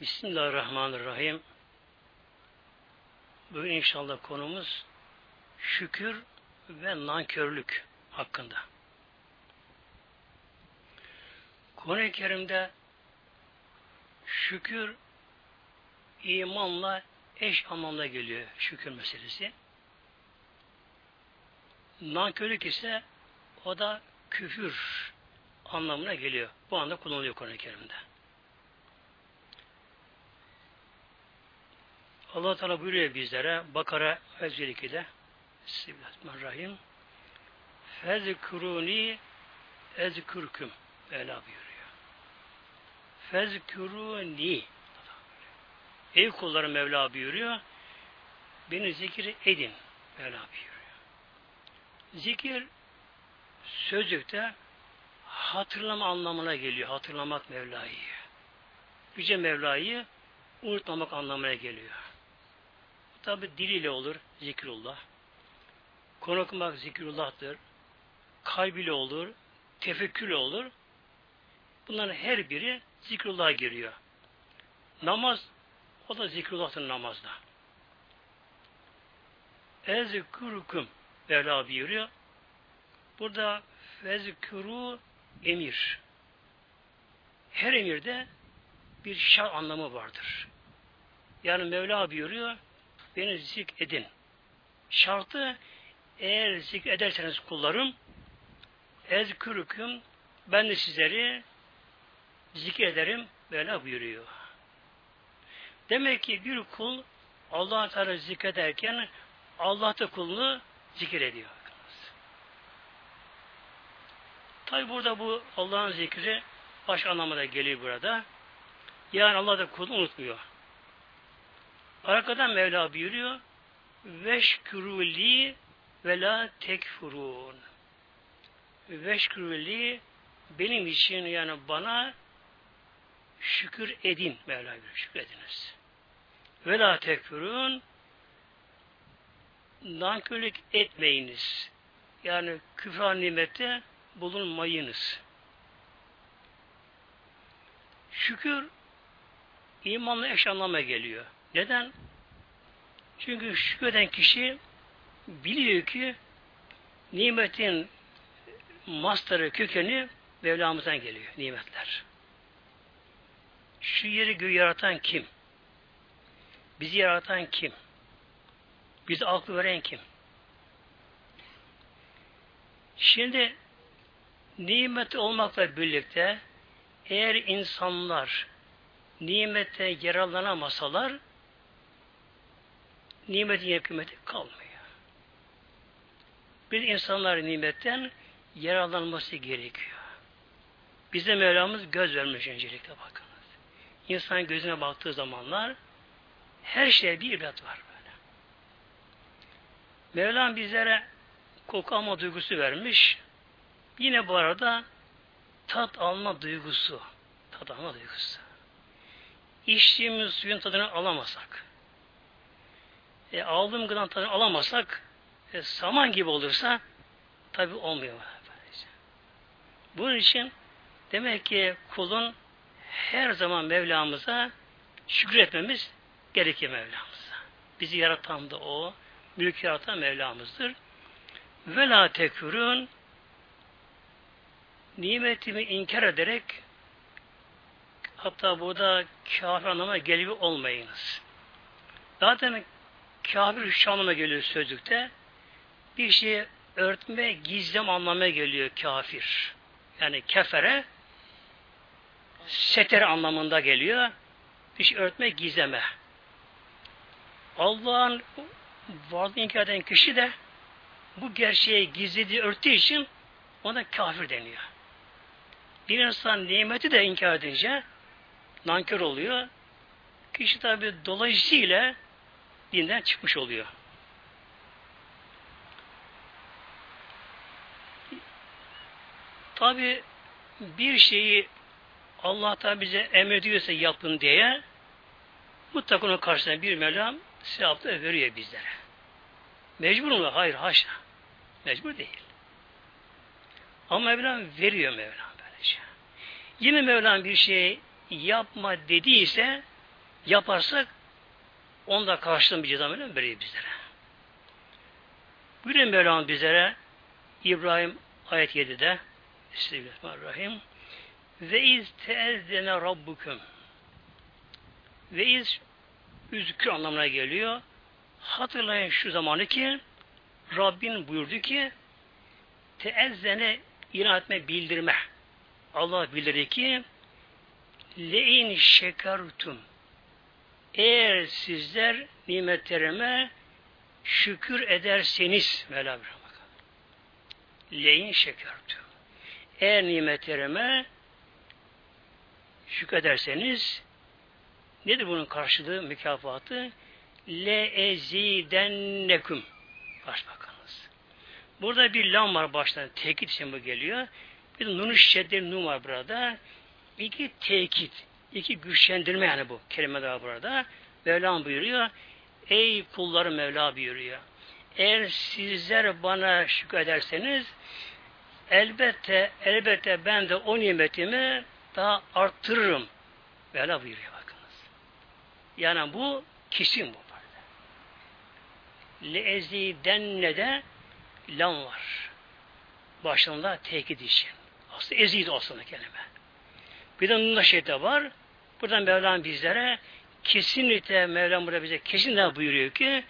Bismillahirrahmanirrahim. Bugün inşallah konumuz şükür ve nankörlük hakkında. Kur'an-ı Kerim'de şükür imanla eş anlamda geliyor şükür meselesi. Nankörlük ise o da küfür anlamına geliyor. Bu anda kullanılıyor Kur'an-ı Kerim'de. Allah Teala buyuruyor bizlere Bakara 152'de Bismillahirrahmanirrahim Fezkuruni ezkurkum Mevla buyuruyor. Fezkuruni Ey kullarım Mevla buyuruyor. Beni zikir edin. Mevla buyuruyor. Zikir sözlükte hatırlama anlamına geliyor. Hatırlamak Mevla'yı. Yüce Mevla'yı unutmamak anlamına geliyor. Tabi diliyle olur zikrullah. Konu okumak zikrullah'tır. Kalbiyle olur, tefekkürle olur. Bunların her biri zikrullah'a giriyor. Namaz, o da zikrullah'tır namazda. Ezkurukum Mevla buyuruyor. Burada fezkuru emir. Her emirde bir şart anlamı vardır. Yani Mevla buyuruyor, beni zik edin. Şartı eğer zik ederseniz kullarım ezkürüküm ben de sizleri zikir ederim böyle buyuruyor. Demek ki bir kul Allah Teala zikrederken Allah da kulunu zikir ediyor. Tabi burada bu Allah'ın zikri baş anlamına geliyor burada. Yani Allah da kulunu unutmuyor. Arkadan Mevla buyuruyor veşküruli ve la tekfurun veşküruli benim için yani bana şükür edin Mevla buyuruyor. Şükür ediniz. Ve la tekfurun nankörlük etmeyiniz. Yani küfran nimette bulunmayınız. Şükür imanla eş anlama geliyor. Neden? Çünkü şükreden kişi biliyor ki nimetin mastarı, kökeni Mevlamızdan geliyor. Nimetler. Şu yeri göğü yaratan kim? Bizi yaratan kim? Bizi aklı veren kim? Şimdi nimet olmakla birlikte eğer insanlar nimete yararlanamasalar nimetin kıymeti kalmıyor. Bir insanlar nimetten yararlanması gerekiyor. Bize Mevlamız göz vermiş öncelikle bakınız. İnsan gözüne baktığı zamanlar her şeye bir ibret var böyle. Mevlam bizlere koku alma duygusu vermiş. Yine bu arada tat alma duygusu. Tat alma duygusu. İçtiğimiz suyun tadını alamasak, e, aldığım gıdan tadını alamasak, e, saman gibi olursa tabi olmuyor. Bunun için demek ki kulun her zaman Mevlamıza şükretmemiz gerekir Mevlamıza. Bizi yaratan da O, mülk yaratan Mevlamızdır. Ve la tekürün nimetimi inkar ederek hatta burada kafir anlamına geliyor olmayınız. Zaten kafir şu anlama geliyor sözlükte. Bir şeyi örtme, gizlem anlamına geliyor kafir. Yani kefere seter anlamında geliyor. Bir şey örtme, gizleme. Allah'ın varlığını inkar eden kişi de bu gerçeği gizlediği, örttüğü için ona kafir deniyor. Bir insan nimeti de inkar edince nankör oluyor. Kişi tabi dolayısıyla dinden çıkmış oluyor. Tabi bir şeyi Allah da bize emrediyorsa yapın diye mutlaka onun karşısına bir Mevlam sevap da veriyor bizlere. Mecbur mu? Hayır haşa. Mecbur değil. Ama Mevlam veriyor Mevlam böylece. Yine Mevlam bir şey yapma dediyse yaparsak onda karşılığında bir ceza veriyor bizlere. Buyurun Mevlam bizlere İbrahim ayet 7'de Bismillahirrahmanirrahim ve iz teezzene rabbukum ve iz üzkü anlamına geliyor. Hatırlayın şu zamanı ki Rabbin buyurdu ki teezzene ilan etme, bildirme. Allah bildirdi ki le'in şekertum eğer sizler nimetlerime şükür ederseniz Mevla le'in şekertum eğer nimetlerime şükrederseniz nedir bunun karşılığı, mükafatı? Le ezidennekum. Başbakanız. Burada bir lam var baştan. Tekit için bu geliyor. Bir de nun şeddeli nun var burada. İki tekit. İki güçlendirme yani bu kelime daha burada. Mevlam buyuruyor. Ey kulları Mevla buyuruyor. Eğer sizler bana şükrederseniz elbette elbette ben de o nimetimi daha arttırırım. Mevla buyuruyor bakınız. Yani bu kesin bu. Leezidenne de lam var. Başında tekit için. Aslında ezid aslında kelime. Bir de nunda şeyde var. Buradan Mevlam bizlere kesinlikle Mevlam burada bize kesinlikle buyuruyor ki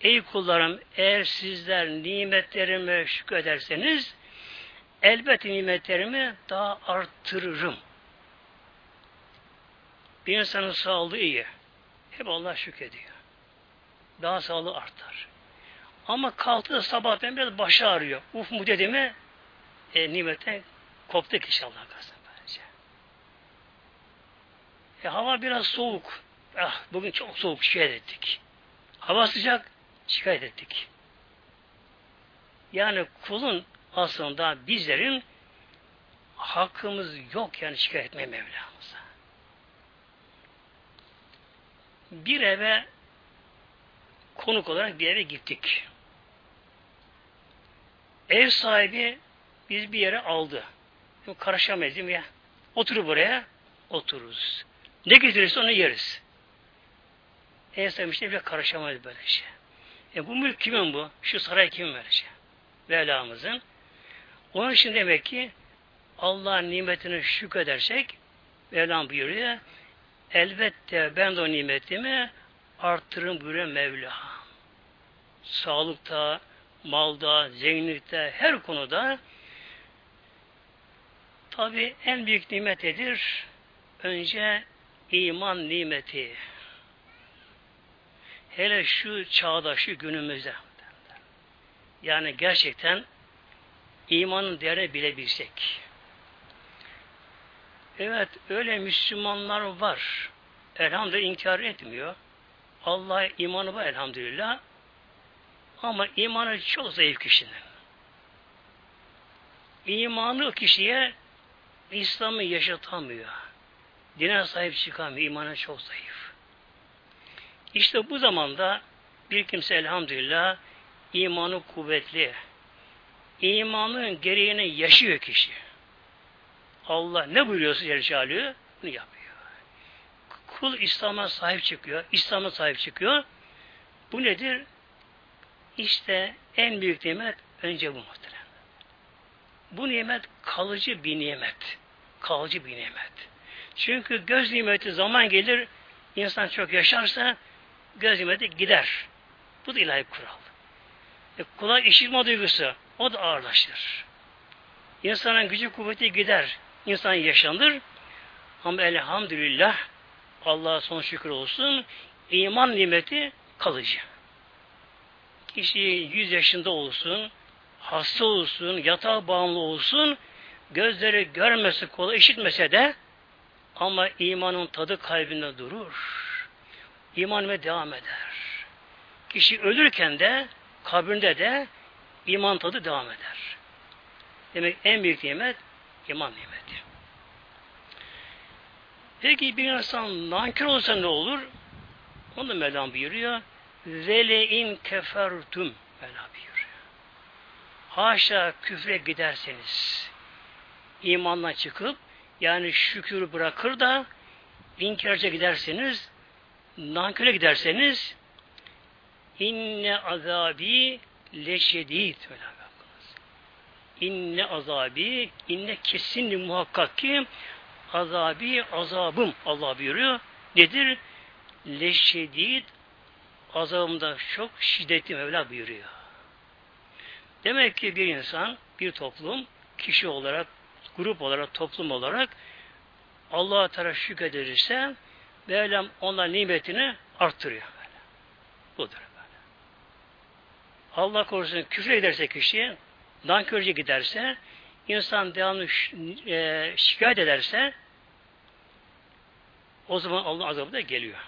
Ey kullarım eğer sizler nimetlerime şükrederseniz elbette nimetlerimi daha arttırırım. Bir insanın sağlığı iyi. Hep Allah şükrediyor. Daha sağlığı artar. Ama kalktı sabahtan biraz başı ağrıyor. Uf mu dedi mi e, nimetten koptuk inşallah. Bence. E, hava biraz soğuk. Ah, bugün çok soğuk şikayet ettik. Hava sıcak şikayet ettik. Yani kulun aslında bizlerin hakkımız yok yani şikayet etmeye Mevlamıza. Bir eve konuk olarak bir eve gittik. Ev sahibi biz bir yere aldı. Karışamayız değil mi ya? Otur buraya, otururuz. Ne getirirse onu yeriz. Ev sahibi işte bile karışamayız böyle şey. E bu mülk kimin bu? Şu saray kimin şey? Mevlamızın. Onun için demek ki Allah'ın nimetine şükredersek Mevlam buyuruyor elbette ben de o nimetimi arttırın buyuruyor Mevla. Sağlıkta, malda, zenginlikte, her konuda tabi en büyük nimetidir. Önce iman nimeti. Hele şu çağda, şu günümüzde. Yani gerçekten imanın değerini bilebilsek. Evet, öyle Müslümanlar var. Elhamdülillah inkar etmiyor. Allah imanı var elhamdülillah. Ama imanı çok zayıf kişinin. İmanı kişiye İslam'ı yaşatamıyor. Dine sahip çıkamıyor. İmanı çok zayıf. İşte bu zamanda bir kimse elhamdülillah imanı kuvvetli. İmanın gereğini yaşıyor kişi. Allah ne buyuruyorsa Celle bunu yapıyor. Kul İslam'a sahip çıkıyor. İslam'a sahip çıkıyor. Bu nedir? İşte en büyük nimet önce bu muhterem. Bu nimet kalıcı bir nimet. Kalıcı bir nimet. Çünkü göz nimeti zaman gelir, insan çok yaşarsa göz nimeti gider. Bu da ilahi kural. E, kulak işitme duygusu, o da ağırlaşır. İnsanın gücü kuvveti gider. İnsan yaşanır. Ama elhamdülillah Allah'a son şükür olsun iman nimeti kalıcı. Kişi 100 yaşında olsun, hasta olsun, yatağa bağımlı olsun, gözleri görmesi kolay, işitmese de ama imanın tadı kalbinde durur. İmanıma devam eder. Kişi ölürken de kabrinde de iman tadı devam eder. Demek en büyük nimet iman nimeti. Peki bir insan nankör olsa ne olur? Onu da Mevlam buyuruyor. Vele in kefertum Mevla buyuruyor. Haşa küfre giderseniz imandan çıkıp yani şükür bırakır da inkarca giderseniz Nanköre giderseniz inne azabi leşedid. İnne azabi inne kesinli muhakkak ki azabi azabım Allah buyuruyor. Nedir? Leşedid azabımda çok şiddetli Mevla buyuruyor. Demek ki bir insan, bir toplum, kişi olarak, grup olarak, toplum olarak Allah'a Teala şükrederse Mevlam ona nimetini arttırıyor. Böyle. Budur böyle. Allah korusun küfür ederse kişi, nankörce giderse, insan devamlı e, şikayet ederse o zaman Allah azabı da geliyor.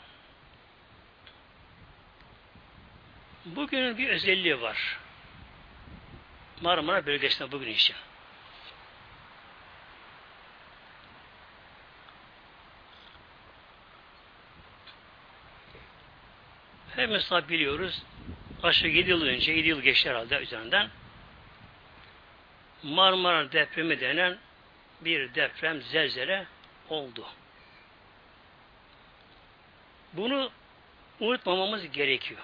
Bugünün bir özelliği var. Marmara bölgesinde bugün için. Hepimiz tabi biliyoruz. Aşağı 7 yıl önce, 7 yıl geçti herhalde üzerinden. Marmara depremi denen bir deprem zelzele oldu. Bunu unutmamamız gerekiyor.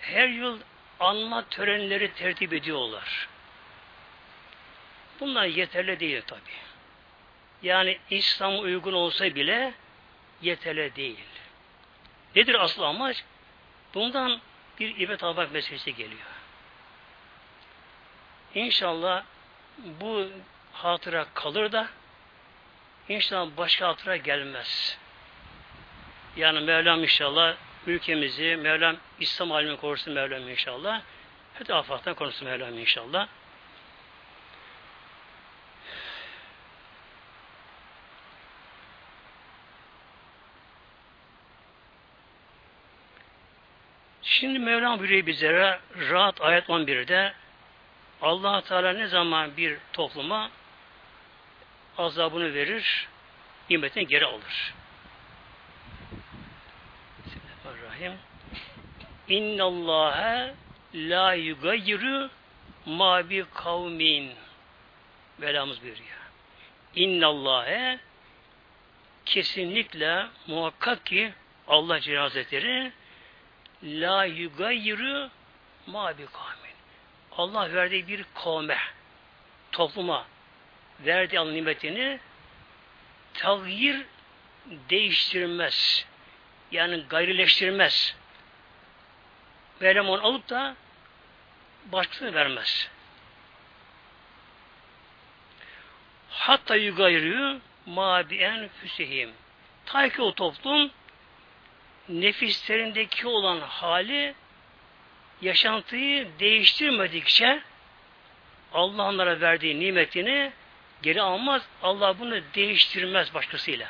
Her yıl anma törenleri tertip ediyorlar. Bunlar yeterli değil tabi. Yani İslam uygun olsa bile yeterli değil. Nedir asıl amaç? Bundan bir ibret almak meselesi geliyor. İnşallah bu hatıra kalır da inşallah başka hatıra gelmez. Yani Mevlam inşallah ülkemizi, Mevlam İslam alemini korusun Mevlam inşallah. Hadi afattan korusun Mevlam inşallah. Şimdi Mevlam buyuruyor bizlere rahat ayet 11'de allah Teala ne zaman bir topluma azabını verir, nimetini geri alır. Bismillahirrahmanirrahim. İnnallâhe la yugayyiru ma bi kavmin. Velamız buyuruyor. İnnallâhe kesinlikle muhakkak ki Allah Celle Hazretleri la yugayyiru ma bi kavmin. Allah verdiği bir kavme, topluma verdiği Allah nimetini tağyir değiştirmez. Yani gayrileştirmez. Mevlam onu alıp da başkasına vermez. Hatta yugayriyu ma bi enfüsihim. Ta ki o toplum nefislerindeki olan hali yaşantıyı değiştirmedikçe Allah onlara verdiği nimetini geri almaz. Allah bunu değiştirmez başkasıyla.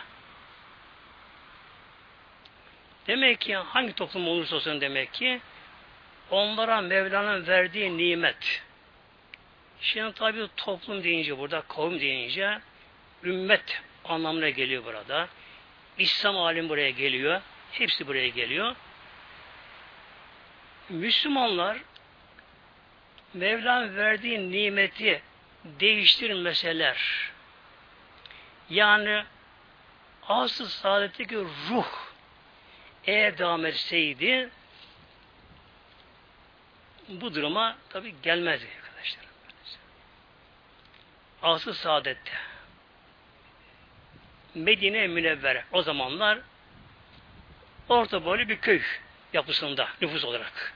Demek ki hangi toplum olursa olsun demek ki onlara Mevla'nın verdiği nimet. Şimdi tabi toplum deyince burada, kavim deyince ümmet anlamına geliyor burada. İslam alim buraya geliyor. Hepsi buraya geliyor. Müslümanlar Mevlam verdiği nimeti değiştirmeseler yani asıl saadetteki ruh eğer devam etseydi bu duruma tabi gelmezdi arkadaşlar. Asıl saadette Medine Münevvere o zamanlar orta boylu bir köy yapısında nüfus olarak.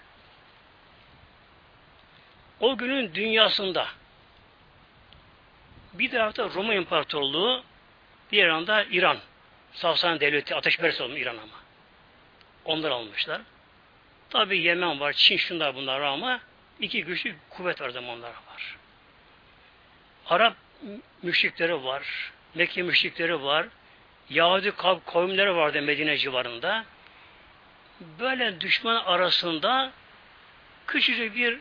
O günün dünyasında bir tarafta Roma İmparatorluğu, bir yanda İran. Safsan devleti, ateşperest olmuş İran ama. Onlar almışlar. Tabi Yemen var, Çin şunlar bunlar ama iki güçlü kuvvet var zamanlar var. Arap müşrikleri var, Mekke müşrikleri var, Yahudi kavimleri vardı Medine civarında. Böyle düşman arasında küçücük bir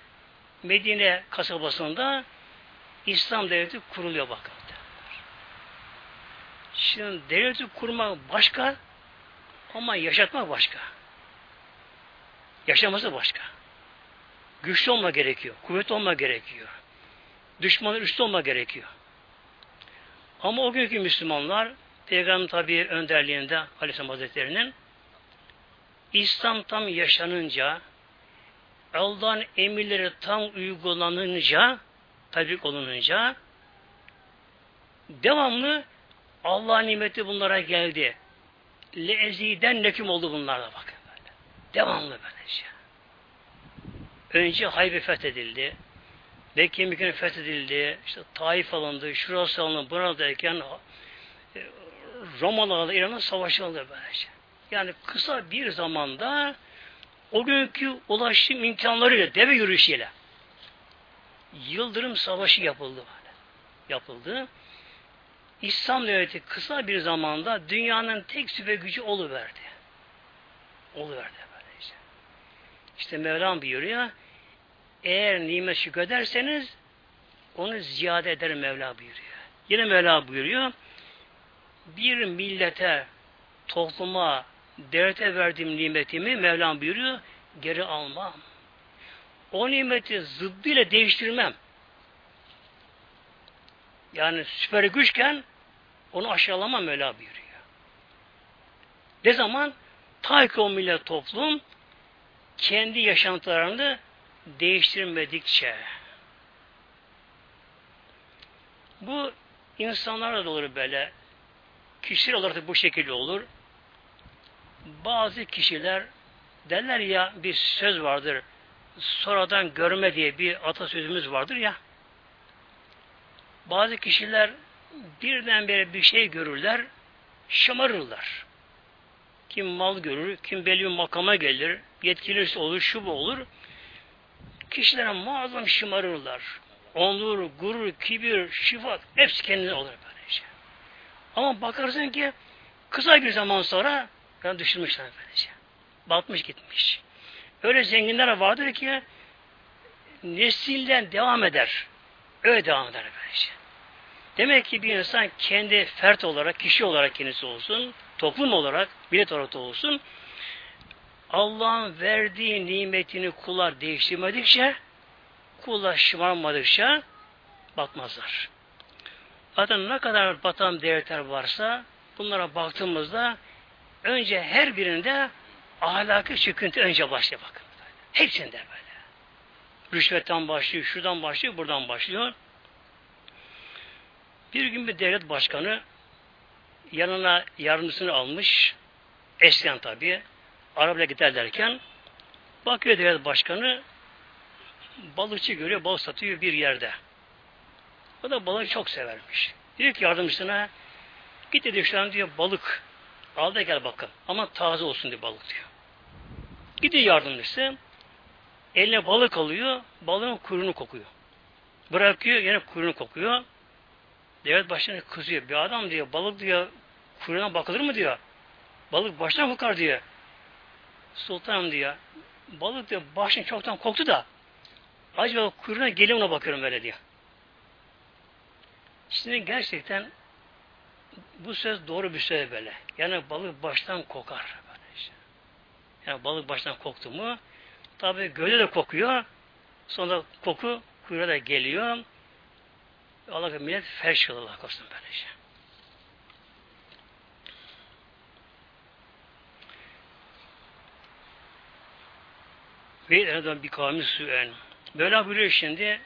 Medine kasabasında İslam devleti kuruluyor bakın. Şimdi devleti kurmak başka ama yaşatmak başka. Yaşaması başka. Güçlü olma gerekiyor. Kuvvetli olma gerekiyor. Düşmanın üstü olma gerekiyor. Ama o günkü Müslümanlar Peygamber tabi önderliğinde Aleyhisselam Hazretleri'nin İslam tam yaşanınca Allah'ın emirleri tam uygulanınca tabi olununca devamlı Allah'ın nimeti bunlara geldi. Leeziden neküm oldu bunlarla bakın böyle. Devamlı böylece. Önce Haybe fethedildi. Mekke mükemmel fethedildi. İşte Taif alındı. Şurası alındı. Buradayken e, Romalılarla İran'ın savaşı alındı böylece. Yani kısa bir zamanda o günkü ulaşım imkanlarıyla, deve yürüyüşüyle Yıldırım Savaşı yapıldı böyle. Yapıldı. İslam devleti kısa bir zamanda dünyanın tek süper gücü oluverdi. Oluverdi böyle işte. İşte Mevlam buyuruyor. Eğer nimet şükrederseniz onu ziyade eder Mevla buyuruyor. Yine Mevla buyuruyor. Bir millete, topluma, devlete verdiğim nimetimi Mevlam buyuruyor. Geri almam. O nimeti zıddıyla değiştirmem. Yani süper güçken onu aşağılama Mevla buyuruyor. Ne zaman? Ta ki millet toplum kendi yaşantılarını değiştirmedikçe bu insanlarla da olur böyle kişiler olarak da bu şekilde olur. Bazı kişiler derler ya bir söz vardır sonradan görme diye bir atasözümüz vardır ya bazı kişiler birdenbire bir şey görürler, şımarırlar. Kim mal görür, kim belli bir makama gelir, yetkilisi olur, şu bu olur. Kişilere muazzam şımarırlar. Onur, gurur, kibir, şifat hepsi kendine olur böylece. Ama bakarsın ki kısa bir zaman sonra yani düşürmüşler böylece. Batmış gitmiş. Öyle zenginler vardır ki nesilden devam eder. Öyle devam eder böylece. Demek ki bir insan kendi fert olarak, kişi olarak kendisi olsun, toplum olarak, millet olarak olsun, Allah'ın verdiği nimetini kullar değiştirmedikçe, kullar şımarmadıkça batmazlar. Zaten ne kadar batan devletler varsa bunlara baktığımızda önce her birinde ahlaki çıkıntı önce başlıyor bakın. Hepsinde böyle. Rüşvetten başlıyor, şuradan başlıyor, buradan başlıyor. Bir gün bir devlet başkanı yanına yardımcısını almış. Eskiden tabi. Arabayla gider derken bakıyor devlet başkanı balıkçı görüyor, balık satıyor bir yerde. O da balığı çok severmiş. Diyor ki yardımcısına git dedi şu diyor balık al da gel bakın. Ama taze olsun diyor balık diyor. Gidiyor yardımcısı eline balık alıyor balığın kuyruğunu kokuyor. Bırakıyor yine kuyruğunu kokuyor. Devlet başkanı kızıyor. Bir adam diyor balık diyor kuyruğuna bakılır mı diyor. Balık baştan kokar diyor. Sultanım diyor. Balık diyor başın çoktan koktu da acaba kuyruğuna geliyor ona bakıyorum böyle diyor. Şimdi gerçekten bu söz doğru bir söz böyle. Yani balık baştan kokar. Böyle işte. Yani balık baştan koktu mu tabi gölde de kokuyor. Sonra koku kuyruğa da geliyor. Allah millet felç kalır Allah korusun böylece. Ve eradan bir kavmi süen. Böyle buyuruyor şimdi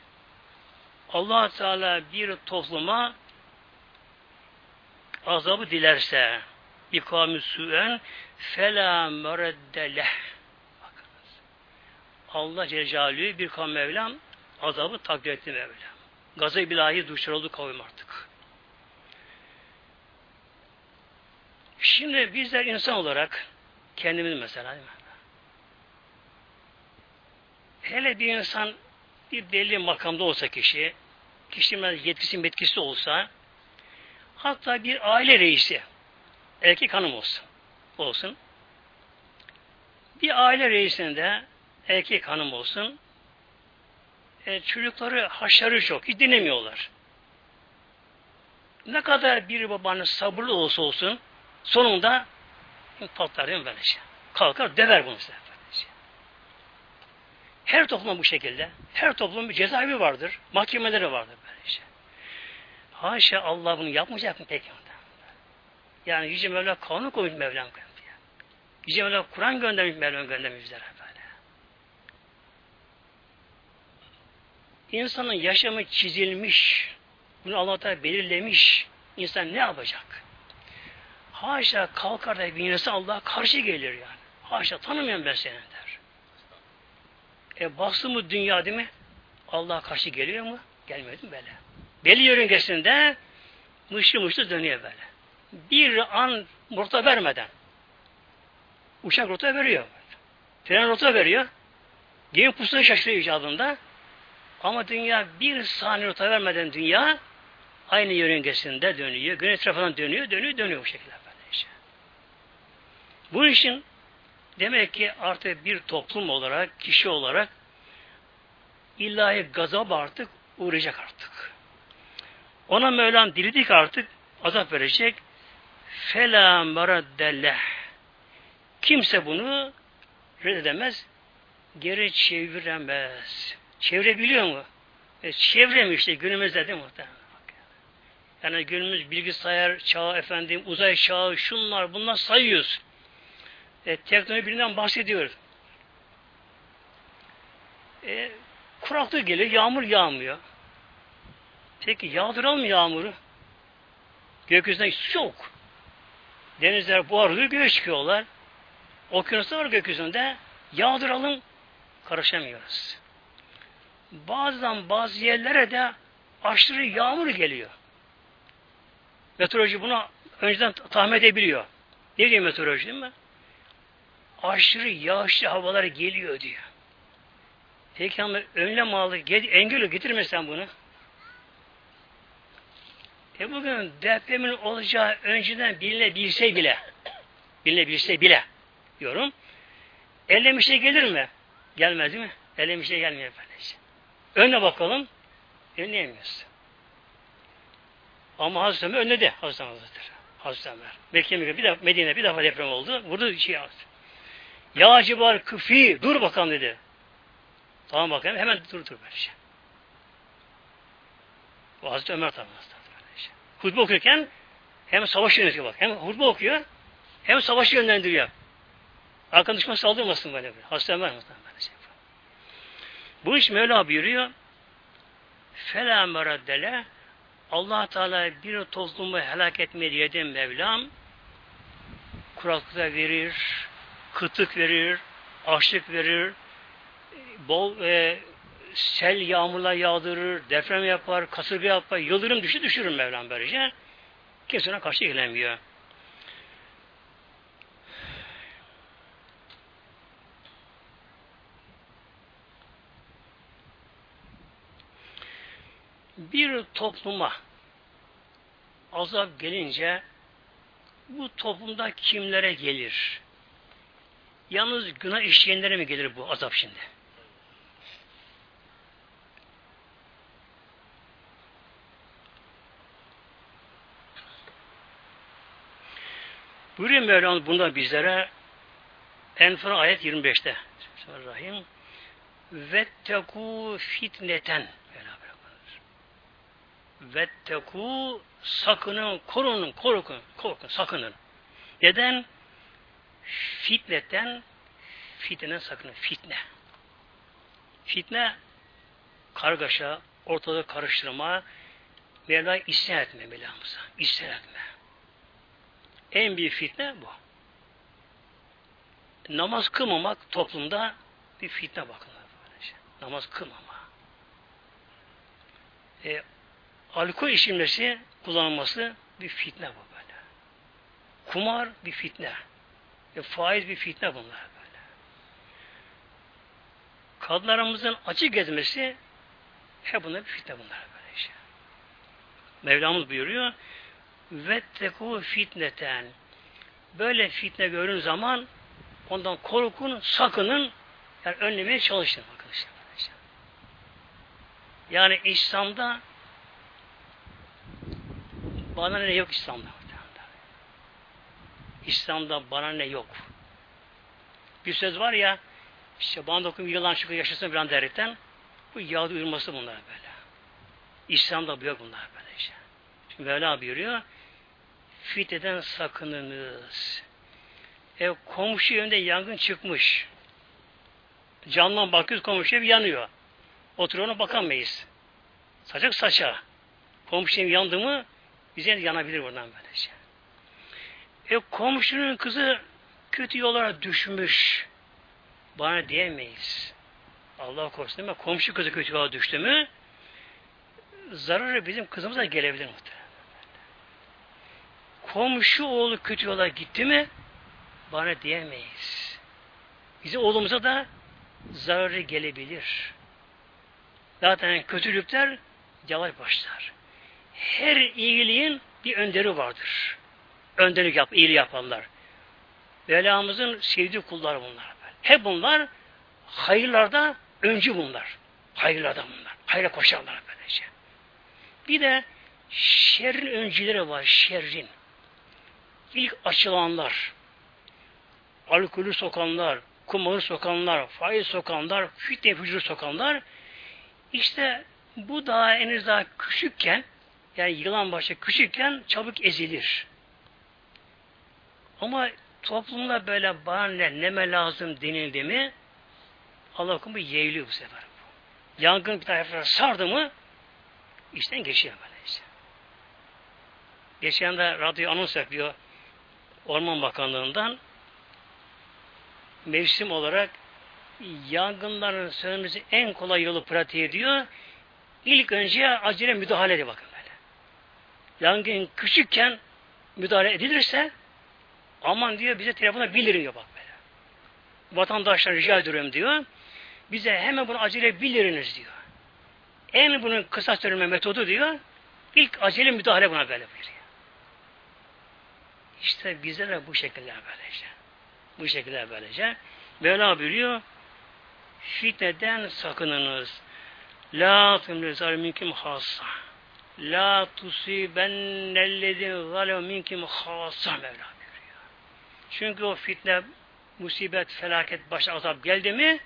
allah Teala bir topluma azabı dilerse bir kavmi süen fela mereddeleh Allah Celle bir kavmi Mevlam azabı takdir etti Mevlam. Gazı bilahi duşlar oldu kavim artık. Şimdi bizler insan olarak kendimiz mesela değil mi? Hele bir insan bir belli makamda olsa kişi, kişinin yetkisi metkisi olsa, hatta bir aile reisi, erkek hanım olsun, olsun. Bir aile reisinde erkek hanım olsun, e, çocukları haşarı çok. Hiç dinlemiyorlar. Ne kadar bir babanın sabırlı olsa olsun sonunda patlar değil mi böyle şey? Kalkar döver bunu size. Her toplum bu şekilde. Her toplum bir cezaevi vardır. Mahkemeleri vardır. Haşa Allah bunu yapmayacak mı peki? Yani Yüce Mevla kanun koymuş Mevlam göndermiş. Yüce Mevla Kur'an göndermiş Mevlam göndermiş bizlere böyle. İnsanın yaşamı çizilmiş. Bunu Allah Teala belirlemiş. İnsan ne yapacak? Haşa kalkar da bir insan Allah'a karşı gelir yani. Haşa tanımıyorum ben seni der. E baktı mı dünya değil mi? Allah'a karşı geliyor mu? Gelmiyor değil mi böyle? Belli yörüngesinde mışlı mışlı dönüyor böyle. Bir an rota vermeden uçak rota veriyor. Tren rota veriyor. Gemi pusula şaşırıyor icabında. Ama dünya bir saniye rota vermeden dünya aynı yörüngesinde dönüyor. Gün etrafından dönüyor, dönüyor, dönüyor bu şekilde. Böylece. Bu işin demek ki artık bir toplum olarak, kişi olarak ilahi gazap artık uğrayacak artık. Ona Mevlam diledik artık azap verecek. Fela meraddelleh. Kimse bunu reddedemez, geri çeviremez. Çevirebiliyor mu? E, çevremiyor işte günümüzde değil mi? Yani günümüz bilgisayar çağı efendim, uzay çağı, şunlar bunlar sayıyoruz. E, teknoloji birinden bahsediyoruz. E, kuraklık geliyor, yağmur yağmıyor. Peki yağdıralım yağmuru? Gökyüzünden su yok. Denizler buharlıyor, göğe çıkıyorlar. Okyanuslar var gökyüzünde. Yağdıralım, karışamıyoruz. Bazen bazı yerlere de aşırı yağmur geliyor. Meteoroloji bunu önceden tahmin edebiliyor. Ne diyor meteoroloji değil mi? Aşırı yağışlı havalar geliyor diyor. Peki ama önlem aldı, engel getirmesen bunu. E bugün depremin olacağı önceden bilinebilse bile, bilinebilse bile diyorum. Elde şey gelir mi? Gelmez değil mi? Elde şey gelmiyor efendim. Önüne bakalım. Önleyemiyoruz. Ama Hazreti Ömer önledi. Hazreti Ömer. Hazreti Ömer. Mekke bir defa, Medine bir defa deprem oldu. Vurdu şey aldı. Ya cibar küfi dur bakalım dedi. Tamam bakalım hemen dur dur böyle şey. Bu Hazreti Ömer tabi şey. Hutbe okurken hem savaş yönetiyor bak. Hem hutbe okuyor hem savaşı yönlendiriyor. Arkan düşman saldırmasın böyle Ömer böyle şey. Bu iş Mevla buyuruyor. Fela meraddele allah Teala bir toplumu helak etmeye diyedim Mevlam kuraklık verir, kıtık verir, açlık verir, bol e, sel yağmurla yağdırır, deprem yapar, kasırga yapar, yıldırım düşü düşürür Mevlam böylece. Kimse karşı gelemiyor. bir topluma azap gelince bu toplumda kimlere gelir? Yalnız günah işleyenlere mi gelir bu azap şimdi? Buyuruyor Mevlam bunda bizlere Enfal ayet 25'te. Bismillahirrahmanirrahim. Vetteku fitneten Vetteku sakının, korunun, korkun, korkun, sakının. Neden? Fitneten, fitne sakının, fitne. Fitne, kargaşa, ortalığı karıştırma, Mevla isyan etme Mevlamıza. İsyan etme. En büyük fitne bu. Namaz kılmamak toplumda bir fitne bakın. Namaz kılmama. E, alkol içilmesi, kullanılması bir fitne bu böyle. Kumar bir fitne. E, faiz bir fitne bunlar böyle. Kadınlarımızın açık gezmesi hep bunlar bir fitne bunlar böyle işte. Mevlamız buyuruyor vetteku fitneten böyle fitne görün zaman ondan korkun, sakının yani önlemeye çalışın arkadaşlar. Yani İslam'da bana ne yok İslam'da. İslam'da bana ne yok. Bir söz var ya, işte bana dokun yılan şükür yaşasın bir an derken, bu Yahudi uyurması bunlar böyle. İslam'da bu yok bunlar böyle işte. Şimdi Mevla buyuruyor, fitneden sakınınız. E, komşu evinde yangın çıkmış. Camdan bakıyoruz komşu ev yanıyor. Oturuyor ona bakamayız. Saçak saça. Komşu ev yandı mı bize yanabilir buradan böylece. E komşunun kızı kötü yollara düşmüş. Bana diyemeyiz. Allah korusun değil mi? Komşu kızı kötü yola düştü mü zararı bizim kızımıza gelebilir muhtemelen. Komşu oğlu kötü yola gitti mi bana diyemeyiz. Bizim oğlumuza da zararı gelebilir. Zaten kötülükler yavaş başlar. Her iyiliğin bir önderi vardır. Önderlik yap, iyiliği yapanlar. Velamızın sevdiği kulları bunlar. Hep bunlar hayırlarda öncü bunlar. Hayırlarda bunlar. Hayra koşarlar böylece. Bir de şerrin öncüleri var. Şerrin. İlk açılanlar. Alkolü sokanlar, kumarı sokanlar, faiz sokanlar, fitne fücur sokanlar. İşte bu daha henüz daha küçükken yani yılan başı küçükken çabuk ezilir. Ama toplumda böyle bana ne, neme lazım denildi mi Allah korusun yeğliyor bu sefer. Yangın bir taraflara sardı mı işten geçiyor böyle işte. Geçen de radyo anons yapıyor Orman Bakanlığı'ndan mevsim olarak yangınların sönmesi en kolay yolu pratik ediyor. İlk önce acele müdahale ediyor bakın böyle. Yangın küçükken müdahale edilirse aman diyor bize telefona bildirin diyor bak böyle. Vatandaşlar rica ediyorum diyor. Bize hemen bunu acele bildiriniz diyor. En bunun kısa sürme metodu diyor. İlk acele müdahale buna böyle buyuruyor. İşte bize de bu şekilde böylece. Bu şekilde böylece. Mevla buyuruyor. Fitneden sakınınız. La tumlezar minkim hassa. La tusibennellezin zalem minkim hassa Mevla buyuruyor. Çünkü o fitne, musibet, felaket, baş azap geldi mi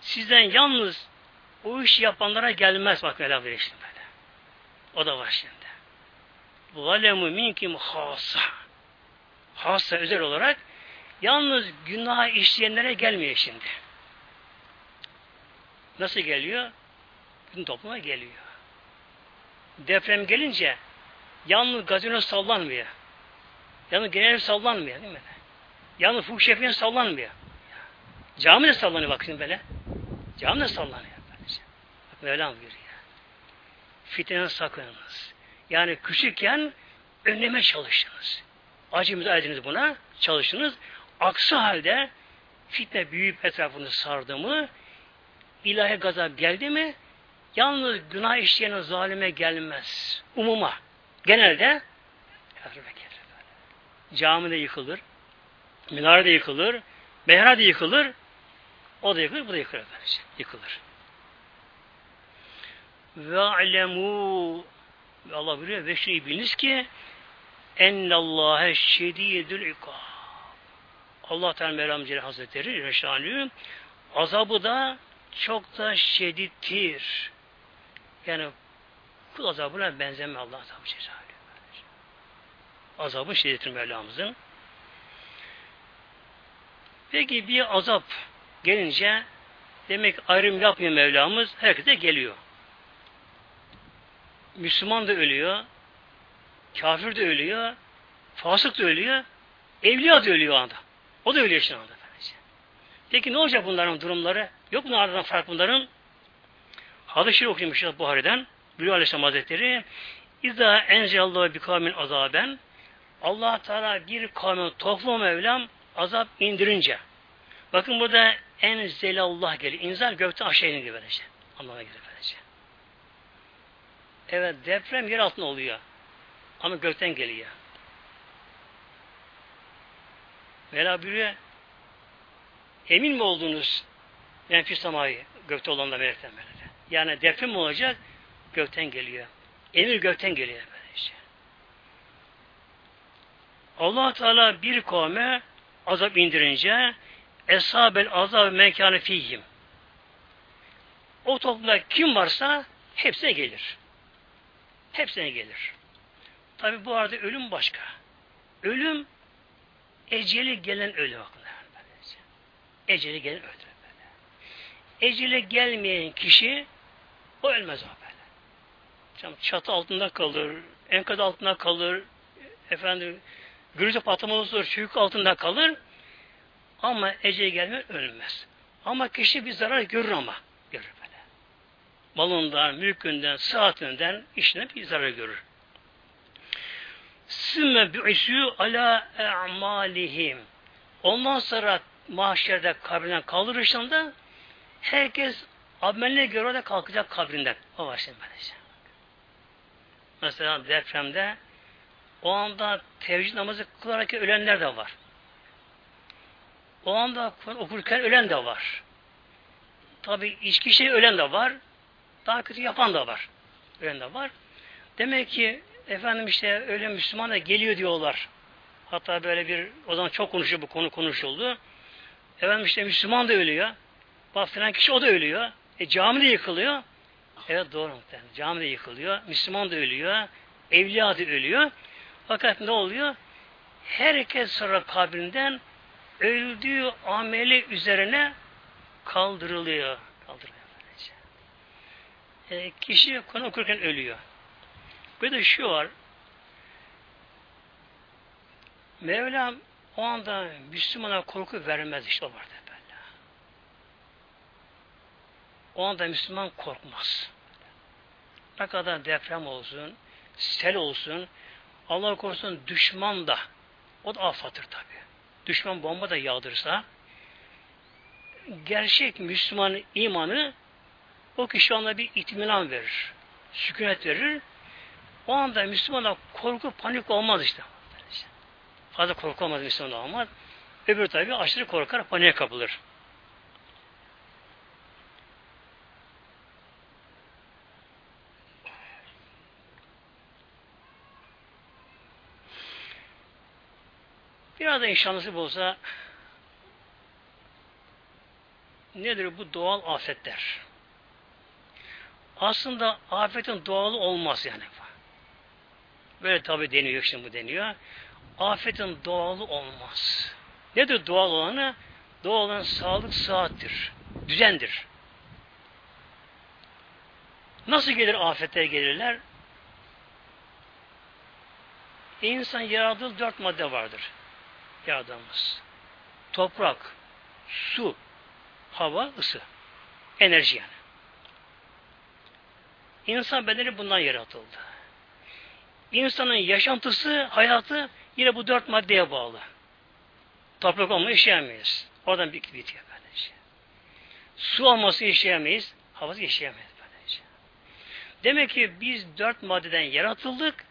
sizden yalnız o iş yapanlara gelmez bak Mevla buyuruyor işte. O da var şimdi. Zalemu minkim hassa. Hassa özel olarak yalnız günah işleyenlere gelmiyor şimdi. Nasıl geliyor? Bütün topluma geliyor. Deprem gelince yalnız gazino sallanmıyor. Yalnız genel sallanmıyor değil mi? Yalnız fuhuş sallanmıyor. Cami de sallanıyor bak şimdi böyle. Cami de sallanıyor. Böylece. Bak Mevlam buyuruyor. Fitneden sakınınız. Yani küçükken önleme çalışınız. Acımızı ediniz buna, çalışınız. Aksi halde fitne büyüyüp etrafını sardı mı, ilahi gazap geldi mi, yalnız günah işleyen zalime gelmez. Umuma. Genelde. Cami de yıkılır, minare de yıkılır, mehra da yıkılır, o da yıkılır, bu da yıkılır. Böylece. Yıkılır. Ve alemu Allah buyuruyor ve şey biliniz ki ennallâhe şedîdül ikâb. Allah Teala Mevlam Celle Hazretleri Reşanü azabı da çok da şedittir. Yani kul azabına benzeme Allah azabı Celle Azabı şiddettir Mevlamızın. Peki bir azap gelince demek ayrım yapmıyor Mevlamız. Herkese geliyor. Müslüman da ölüyor, kafir de ölüyor, fasık da ölüyor, evliya da ölüyor anda. O da ölüyor şu anda. Peki ne olacak bunların durumları? Yok mu aradan fark bunların? Hadis-i okuymuş Buhari'den. Bülü Aleyhisselam Hazretleri İzâ enzelallahu bi kavmin azaben Allah Teala bir kavmin toplum Mevlam azap indirince bakın burada enzelallah geliyor. İnzal gökte aşağı gibi böylece. Anlamına gelir. Evet deprem yer altında oluyor. Ama gökten geliyor. Mevla buyuruyor emin mi oldunuz menfi samayı gökte olan da melekten böyle. Yani deprem olacak gökten geliyor. Emir gökten geliyor böylece. allah Teala bir kavme azap indirince eshabel azab mekanı fihim. O toplumda kim varsa hepsine gelir. Hepsine gelir. Tabi bu arada ölüm başka. Ölüm eceli gelen ölüm. Eceli gelen ölüm. Eceli gelmeyen kişi o ölmez o böyle. Çatı altında kalır, enkaz altında kalır, efendim gürültü patlamalı olur, çocuk altında kalır. Ama eceli gelme ölmez. Ama kişi bir zarar görür ama. Görür. Malından, mülkünden, saatinden, işine bir zarar görür. Sümme bü'isü ala e'malihim. Ondan sonra mahşerde kabrinden kaldırışında herkes ameline göre de kalkacak kabrinden. O var şimdi. Mesela depremde o anda tevcid namazı kılarak ölenler de var. O anda okurken ölen de var. Tabi içki şey ölen de var. Daha kötü yapan da var. Ölen de var. Demek ki efendim işte öyle Müslüman da geliyor diyorlar. Hatta böyle bir o zaman çok konuşuyor bu konu konuşuldu. Efendim işte Müslüman da ölüyor. Bak filan kişi o da ölüyor. E cami de yıkılıyor. Evet doğru muhtemelen. Cami de yıkılıyor. Müslüman da ölüyor. Evliya da ölüyor. Fakat ne oluyor? Herkes sonra kabrinden öldüğü ameli üzerine kaldırılıyor. Kaldırılıyor. E, kişi konu okurken ölüyor. Bir de şu var. Mevlam o anda Müslümana korku vermez işte o vardı böyle. O anda Müslüman korkmaz. Ne kadar deprem olsun, sel olsun, Allah korusun düşman da o da afatır tabi. Düşman bomba da yağdırsa gerçek Müslüman imanı o kişi ona bir itminan verir. Sükunet verir. O anda Müslümana korku, panik olmaz işte. Fazla korku olmaz Müslüman olmaz. Öbür tabi aşırı korkar, paniğe kapılır. Biraz da inşallah olsa nedir bu doğal afetler? Aslında afetin doğalı olmaz yani. Böyle tabi deniyor, şimdi bu deniyor. Afetin doğalı olmaz. Nedir doğal olanı? Doğal olan sağlık saattir. Düzendir. Nasıl gelir afetler gelirler? İnsan yaratıldığı dört madde vardır. Yaradığımız. Toprak, su, hava, ısı. Enerji yani. İnsan bedeni bundan yaratıldı. İnsanın yaşantısı, hayatı yine bu dört maddeye bağlı. Toprak olma yaşayamayız. Oradan bir bitiyor böylece. Su olması yaşayamayız, havası yaşayamayız böylece. Demek ki biz dört maddeden yaratıldık.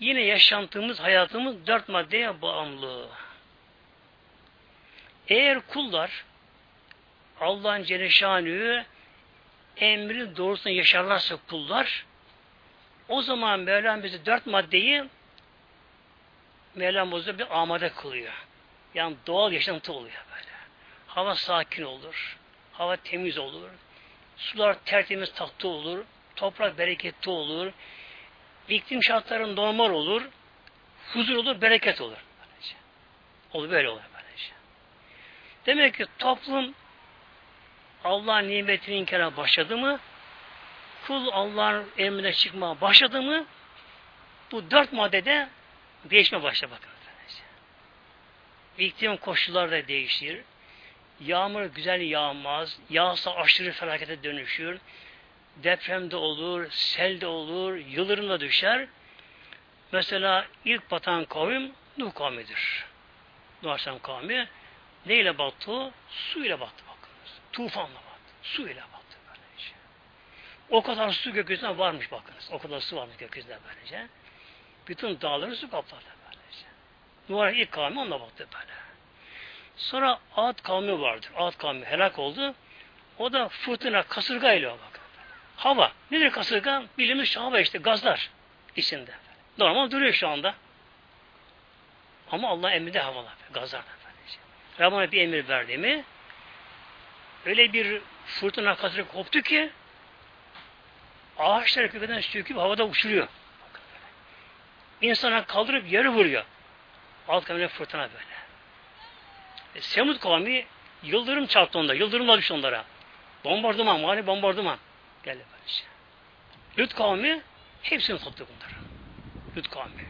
Yine yaşantımız, hayatımız dört maddeye bağımlı. Eğer kullar Allah'ın Celle emri doğrusunu yaşarlarsa kullar o zaman Mevlam bizi dört maddeyi Mevlam bize bir amade kılıyor. Yani doğal yaşantı oluyor böyle. Hava sakin olur. Hava temiz olur. Sular tertemiz tatlı olur. Toprak bereketli olur. İklim şartları normal olur. Huzur olur, bereket olur. Olur böyle olur böylece. Demek ki toplum Allah'ın nimetini inkara başladı mı kul Allah'ın emrine çıkmaya başladı mı bu dört maddede değişme başlar bakın. İklim koşulları da değişir. Yağmur güzel yağmaz. Yağsa aşırı felakete dönüşür. Depremde olur, selde olur, yıldırım da düşer. Mesela ilk batan kavim Nuh kavmidir. Nuh Aleyhisselam kavmi neyle battı? Su ile battı. Tufanla battı. Su ile battı böylece. O kadar su gökyüzüne varmış bakınız. O kadar su varmış gökyüzüne böylece. Bütün dağları su kapladı böylece. Nuh ilk kavmi onunla battı böyle. Sonra Ad kavmi vardır. Ad kavmi helak oldu. O da fırtına, kasırga ile bak. Hava. Nedir kasırga? Bildiğimiz hava işte gazlar içinde. Normal duruyor şu anda. Ama Allah emrinde havalar, gazlar. Rabbana bir emir verdi mi öyle bir fırtına kasırga koptu ki ağaçlar kökeden söküp havada uçuruyor. insana kaldırıp yere vuruyor. Alt kavmine fırtına böyle. E, Semud kavmi yıldırım çarptı onda. Yıldırımla düştü onlara. Bombardıman, mali bombardıman. Geldi böylece. Lut kavmi hepsini tuttu bunları. Lut kavmi.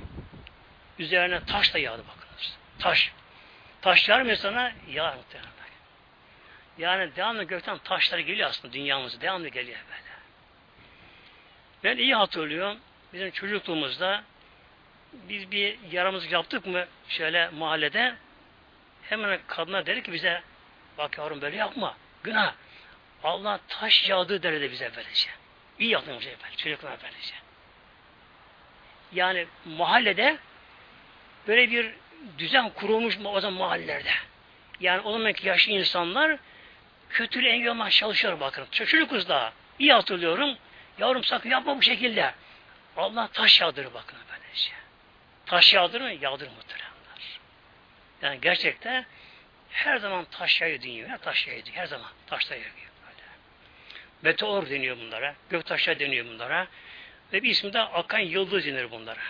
Üzerine taş da yağdı bakınız. Taş. Taş yağar mı sana? Yağar muhtemelen. Yani devamlı gökten taşlar geliyor aslında dünyamıza. Devamlı geliyor böyle. Ben iyi hatırlıyorum. Bizim çocukluğumuzda biz bir yaramızı yaptık mı şöyle mahallede hemen kadına dedi ki bize bak yavrum böyle yapma. Günah. Allah taş yağdığı derdi bize böylece. İyi yaptın şey böyle. Çocuklar böylece. Yani mahallede böyle bir düzen kurulmuş o zaman mahallelerde. Yani o zamanki yaşlı insanlar kötülüğü engellemeye çalışıyor bakın. Çocuk kız daha. İyi hatırlıyorum. Yavrum sakın yapma bu şekilde. Allah taş yağdırır bakın böylece. Taş yağdırır mı? Yağdırır muhteremler. Yani gerçekten her zaman taş yağıyor dünya. Taş yağıyor. Her zaman taş da yağıyor. Böyle. Meteor deniyor bunlara. Göktaşlar deniyor bunlara. Ve bir ismi de akan yıldız denir bunlara.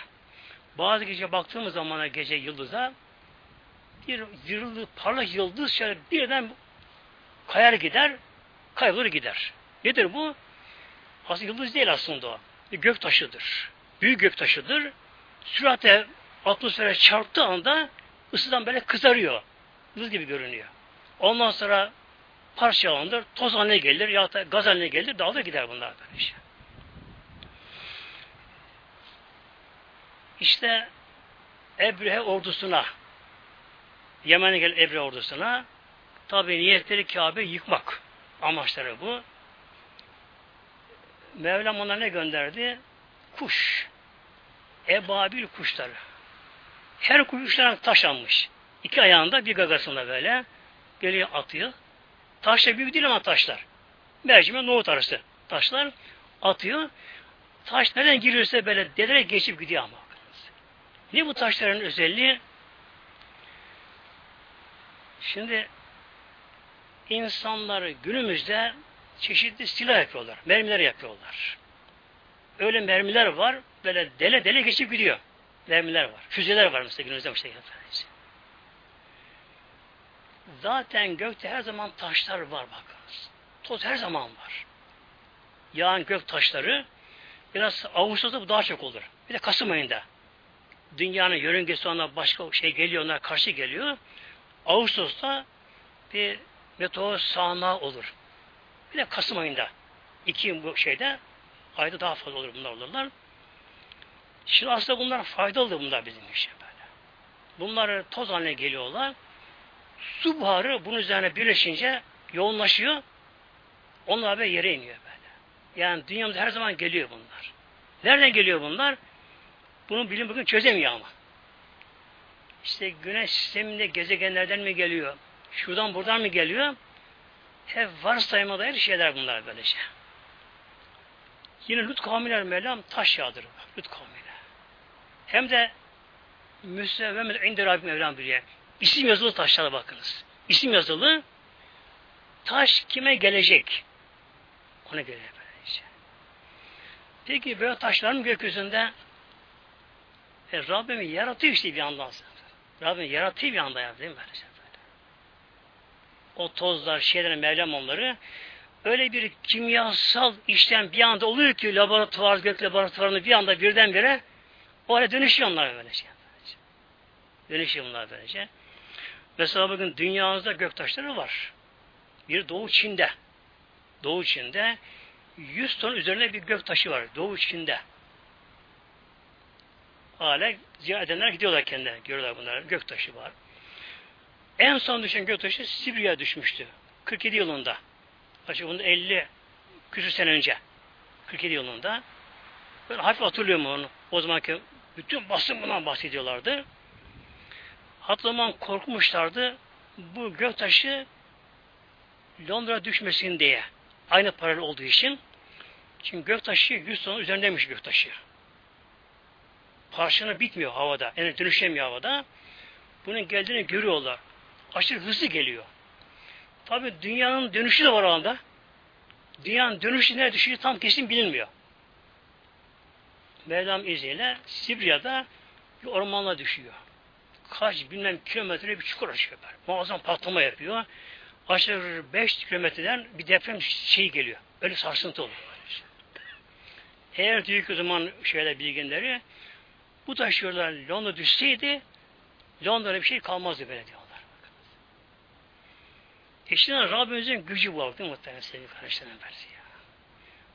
Bazı gece baktığımız zaman gece yıldıza bir yıldız, parlak yıldız şöyle birden kayar gider, kaybolur gider. Nedir bu? Aslında yıldız değil aslında o. Bir gök taşıdır. Büyük gök taşıdır. Süratle atmosfere çarptığı anda ısıdan böyle kızarıyor. Yıldız gibi görünüyor. Ondan sonra parçalanır, toz haline gelir ya da gaz haline gelir, dağılır gider bunlar böyle şey. İşte Ebrehe ordusuna Yemen'e gelen Ebrehe ordusuna tabi niyetleri Kabe yıkmak. Amaçları bu. Mevlam ona ne gönderdi? Kuş. Ebabil kuşları. Her kuş üç. İki ayağında bir gagasında böyle. Geliyor atıyor. Taşlar büyük değil ama taşlar. Mercimek nohut arası taşlar atıyor. Taş nereden giriyorsa böyle delerek geçip gidiyor ama. Ne bu taşların özelliği? Şimdi insanları günümüzde çeşitli silah yapıyorlar. Mermiler yapıyorlar. Öyle mermiler var. Böyle dele dele geçip gidiyor. Mermiler var. Füzeler var mesela günümüzde bu şekilde. Zaten gökte her zaman taşlar var bakınız. Toz her zaman var. Yağan gök taşları biraz Ağustos'ta bu daha çok olur. Bir de Kasım ayında. Dünyanın yörüngesi ona başka şey geliyor, onlar karşı geliyor. Ağustos'ta bir meteor sağanağı olur. Bir de Kasım ayında. iki bu şeyde ayda daha fazla olur bunlar olurlar. Şimdi aslında bunlar faydalı bunlar bizim için böyle. Bunlar toz haline geliyorlar. Su buharı bunun üzerine birleşince yoğunlaşıyor. Onlar böyle yere iniyor böyle. Yani dünyamızda her zaman geliyor bunlar. Nereden geliyor bunlar? Bunu bilim bugün çözemiyor ama. İşte güneş sisteminde gezegenlerden mi geliyor? Şuradan buradan mı geliyor? Hep varsayıma dair şeyler bunlar böylece. Yine Lut kavmiler Mevlam taş yağdırır. Lut kavmiler. Hem de müsevvemet indi Rabbim Mevlam biliyor. İsim yazılı taşlara bakınız. İsim yazılı taş kime gelecek? Ona göre böylece. Peki böyle taşların gökyüzünde e, Rabbim yaratıyor işte bir yandan. Rabbim yaratıyor bir anda ya değil mi? Böylece o tozlar, şeyler, Mevlam onları öyle bir kimyasal işlem bir anda oluyor ki laboratuvar, gök laboratuvarını bir anda birdenbire o hale dönüşüyor onlar böylece. Dönüşüyor bunlar böylece. Mesela bugün dünyamızda göktaşları var. Bir Doğu Çin'de. Doğu Çin'de 100 ton üzerine bir göktaşı var. Doğu Çin'de. Hala ziyaret edenler gidiyorlar kendilerine. Görüyorlar bunlar. Göktaşı var. En son düşen göktaşı Sibirya'ya düşmüştü. 47 yılında. Açık bunu 50 küsür sene önce. 47 yılında. Ben hafif hatırlıyorum onu. O zamanki bütün basın bundan bahsediyorlardı. Hatırlamam korkmuşlardı. Bu göktaşı Londra düşmesin diye. Aynı paralel olduğu için. Çünkü göktaşı 100 ton üzerindeymiş göktaşı. Parçaları bitmiyor havada. Yani dönüşemiyor havada. Bunun geldiğini görüyorlar aşırı hızlı geliyor. Tabi dünyanın dönüşü de var anda. Dünyanın dönüşü nereye düşüyor tam kesin bilinmiyor. Mevlam izniyle Sibirya'da bir ormanla düşüyor. Kaç bilmem kilometre bir çukur açıyor. Muazzam patlama yapıyor. Aşağı 5 kilometreden bir deprem şeyi geliyor. Öyle sarsıntı oluyor. Eğer diyor ki o zaman şöyle bilginleri bu taş yollar Londra düşseydi Londra'da bir şey kalmazdı böyle diyorlar. İşte Rabbimizin gücü bu mi muhtemelen sevgili kardeşlerim belki ya.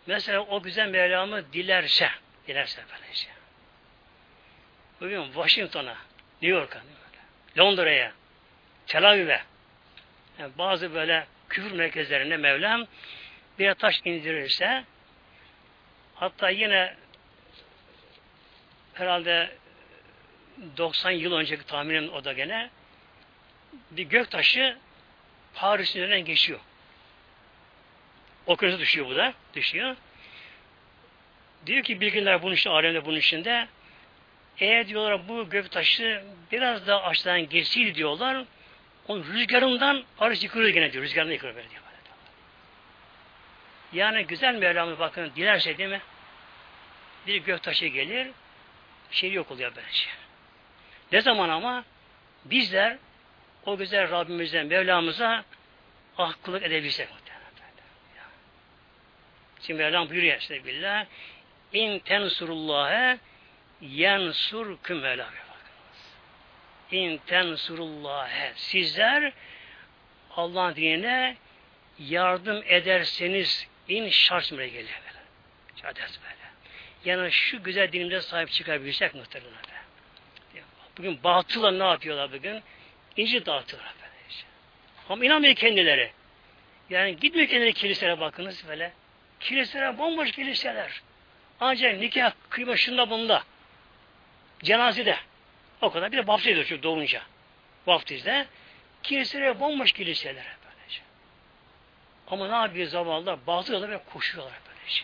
Mesela o güzel Mevlamı dilerse, dilerse böylece. Bugün Washington'a, New York'a, Londra'ya, Tel Aviv'e, yani bazı böyle küfür merkezlerinde Mevlam bir taş indirirse hatta yine herhalde 90 yıl önceki tahminim o da gene bir gök taşı Paris'in üzerinden geçiyor. Okyanusa düşüyor bu da. Düşüyor. Diyor ki bilginler bunun için, alemde bunun içinde eğer diyorlar bu gök taşı biraz daha aşağıdan geçseydi diyorlar onun rüzgarından Paris yıkılıyor gene diyor. Rüzgarından yıkılıyor böyle diyor. Yani güzel Mevlam'ı bakın dilerse değil mi? Bir gök taşı gelir şey yok oluyor böylece. Ne zaman ama bizler o güzel Rabbimizden Mevlamıza ahkılık edebilsek Şimdi Mevlam buyuruyor işte billah İn tensurullâhe yensurküm Mevlam İn tensurullâhe sizler Allah'ın dinine yardım ederseniz in şart geliyor böyle. Şadet böyle. Yani şu güzel dinimize sahip çıkabilsek muhtemelen. Bugün batıla ne yapıyorlar bugün? İnci dağıtıyorlar böylece. Ama inanmıyor kendileri. Yani gitmiyor kendileri kiliselere bakınız böyle. Kiliseler bomboş kiliseler. Ancak nikah kıyma şunda bunda. Cenazede. O kadar. Bir de vaftiz ediyor çocuk doğunca. Vaftizde. Kiliseler bomboş kiliseler böylece. Ama ne yapıyor zavallılar? Bazıları böyle koşuyorlar böylece.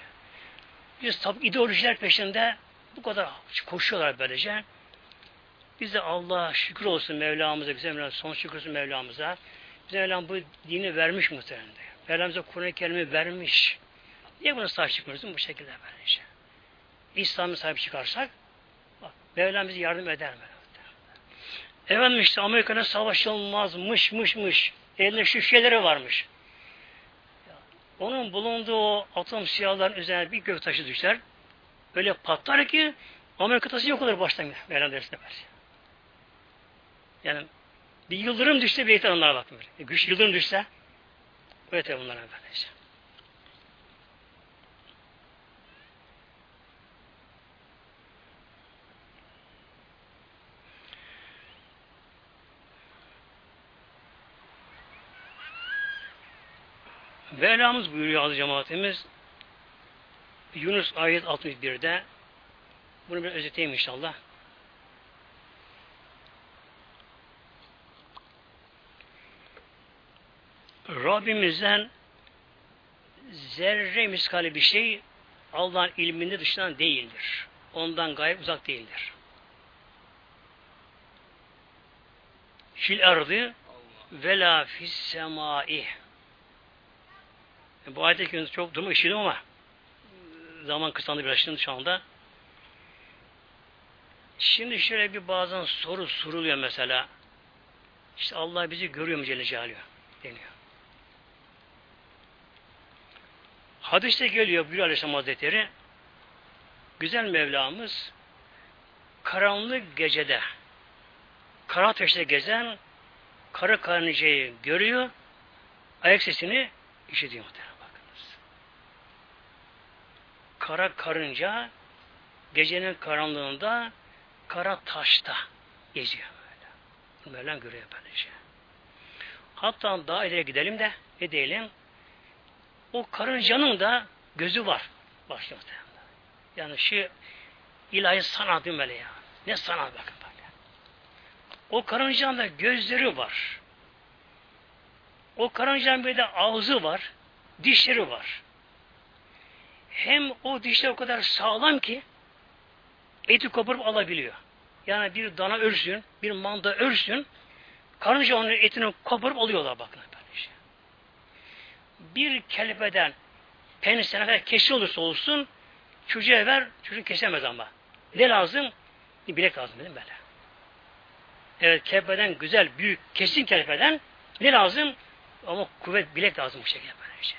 Biz tabi ideolojiler peşinde bu kadar koşuyorlar böylece. Bize Allah şükür olsun Mevlamıza, bize Mevlam, son şükür olsun Mevlamıza. Bize Mevlam bu dini vermiş muhtemelen. Mevlamıza Kur'an-ı Kerim'i vermiş. Niye buna sahip çıkmıyoruz? Bu şekilde böylece. İslam'ı sahip çıkarsak bak, Mevlam bize yardım eder mi? Efendim işte Amerika'nın savaşılmazmış, mış, mış. Elinde şu şeyleri varmış. Onun bulunduğu o atom siyahların üzerine bir gök taşı düşer. Öyle patlar ki Amerika taşı yok olur baştan Mevlam dersine ver. Yani bir yıldırım düşse bir yeter onlara bakın. E, güç yıldırım düşse öyle bunlara böylece. Mevlamız buyuruyor aziz cemaatimiz Yunus ayet 61'de bunu bir özeteyim inşallah. Rabbimizden zerre miskali bir şey Allah'ın ilminde dışından değildir. Ondan gayet uzak değildir. Fil ardı ve la fis. Bu ayet çok durma işledim ama zaman kısandı biraz şimdi şu anda. Şimdi şöyle bir bazen soru soruluyor mesela. İşte Allah bizi görüyor mu Celle Celaluhu deniyor. Hadiste geliyor Bülü Aleyhisselam Hazretleri güzel Mevlamız karanlık gecede kara ateşte gezen kara karıncayı görüyor ayak sesini işitiyor muhtemelen bakınız. Kara karınca gecenin karanlığında kara taşta geziyor böyle. Mevlam görüyor böylece. Hatta daha ileri gidelim de ne diyelim o karıncanın da gözü var. Başlıyor Yani şu ilahi sanatı böyle ya. Ne sanat bakın böyle. O karıncanın da gözleri var. O karıncanın bir de ağzı var. Dişleri var. Hem o dişler o kadar sağlam ki eti koparıp alabiliyor. Yani bir dana örsün, bir manda örsün, karınca onun etini koparıp alıyorlar bakın bir kelbeden penisine kadar kesi olursa olsun çocuğa ver, çocuk kesemez ama. Ne lazım? Bir bilek lazım dedim böyle. Evet kerpeden güzel, büyük, kesin kerpeden ne lazım? Ama kuvvet bilek lazım bu şekilde böyle şey.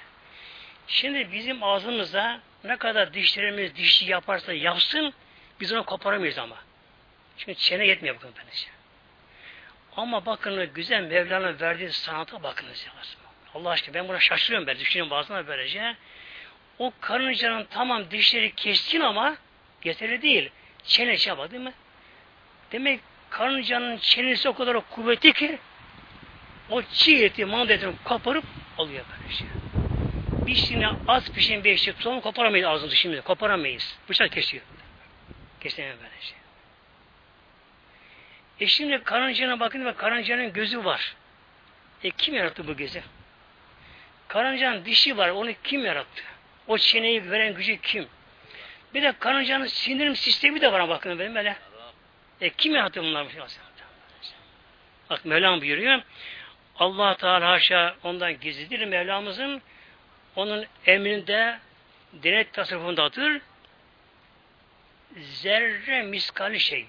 Şimdi bizim ağzımıza ne kadar dişlerimiz dişi yaparsa yapsın biz onu koparamayız ama. Çünkü çene yetmiyor bakın böylece. Ama bakın güzel Mevlana verdiği sanata bakınız ya. Allah aşkına ben buna şaşırıyorum ben. Düşünüyorum bazen böylece. O karıncanın tamam dişleri keskin ama yeterli değil. Çene şey değil mi? Demek karıncanın çenesi o kadar kuvvetli ki o çiğ eti, manda koparıp alıyor böyle şey. Biz şimdi az pişen bir eşit tutalım koparamayız ağzımızı şimdi. Koparamayız. Bıçak kesiyor. Kesemem böyle şey. E şimdi karıncana bakın ve karıncanın gözü var. E kim yarattı bu gözü? Karıncanın dişi var. Onu kim yarattı? O çeneyi veren gücü kim? Bir de karıncanın sindirim sistemi de var bakın benim böyle. E kim yarattı bunlar? Bak Mevlam buyuruyor. Allah Teala haşa ondan gizlidir Mevlamızın. Onun emrinde denet tasarrufundadır. Zerre miskali şey.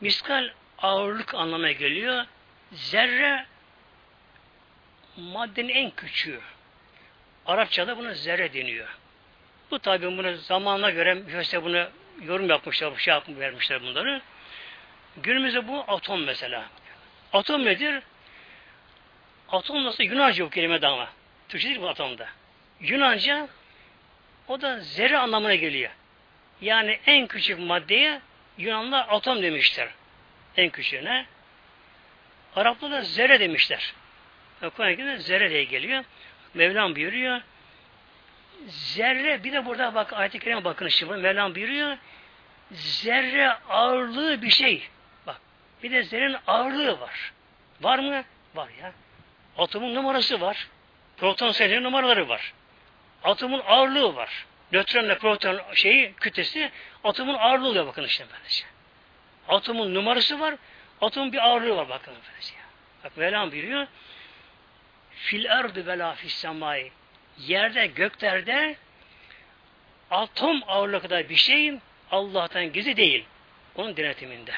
Miskal ağırlık anlamına geliyor. Zerre maddenin en küçüğü. Arapçada buna zerre deniyor. Bu tabi bunu zamanına göre müfessir bunu yorum yapmışlar, şey yapmış, vermişler bunları. Günümüzde bu atom mesela. Atom nedir? Atom nasıl Yunanca bu kelime de ama. Türkçe değil bu atomda. Yunanca o da zerre anlamına geliyor. Yani en küçük maddeye Yunanlar atom demişler. En küçüğüne. Araplar da zerre demişler. Kur'an-ı zerre diye geliyor. Mevlam buyuruyor. Zerre bir de burada bak ayet-i kerime bakın şimdi Mevlam buyuruyor. Zerre ağırlığı bir şey. Bak bir de zerrenin ağırlığı var. Var mı? Var ya. Atomun numarası var. Proton sayıları numaraları var. Atomun ağırlığı var. Nötronla proton şeyi kütlesi atomun ağırlığı oluyor bakın işte böylece. Atomun numarası var. Atomun bir ağırlığı var bakın böylece. Bak Mevlam buyuruyor. Fil erdi ve la fis semai. Yerde, göklerde atom ağırlığı kadar bir şeyin Allah'tan gizli değil. Onun denetiminde.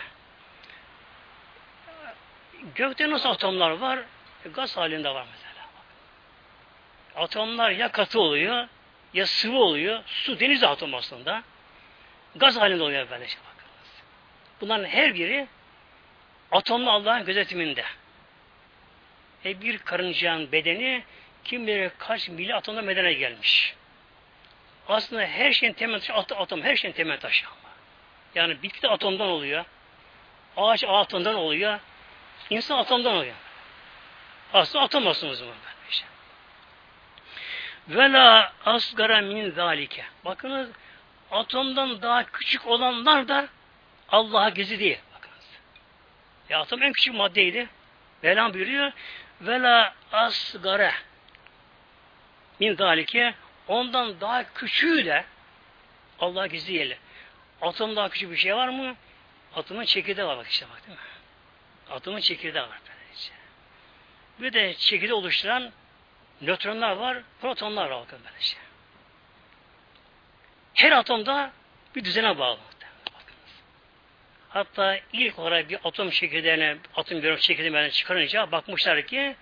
Gökte nasıl atomlar var? E, gaz halinde var mesela. Atomlar ya katı oluyor, ya sıvı oluyor. Su deniz atom aslında. Gaz halinde oluyor böyle şey bakınız. Bunların her biri atomlu Allah'ın gözetiminde. E bir karıncanın bedeni kim bilir kaç milli atomda medene gelmiş. Aslında her şeyin temel taşı atom, her şeyin temel taşı ama. Yani bitki de atomdan oluyor. Ağaç atomdan oluyor. İnsan atomdan oluyor. Aslında atom aslında zaman. Işte. Ve la asgara min zalike. Bakınız atomdan daha küçük olanlar da Allah'a gizli değil. Bakınız. Ya atom en küçük maddeydi. Mevlam buyuruyor. Ve la asgara min zalike ondan daha küçüğü de Allah'a gizli. Atom daha küçük bir şey var mı? Atomun çekirdeği var bak işte bak değil mi? Atomun çekirdeği var böylece. Bir de çekirdeği oluşturan nötronlar var, protonlar var böylece. Her atomda bir düzene bağlı. Hatta ilk olarak bir atom çekirdeğine, atom bir çekirdeğine çıkarınca bakmışlar ki,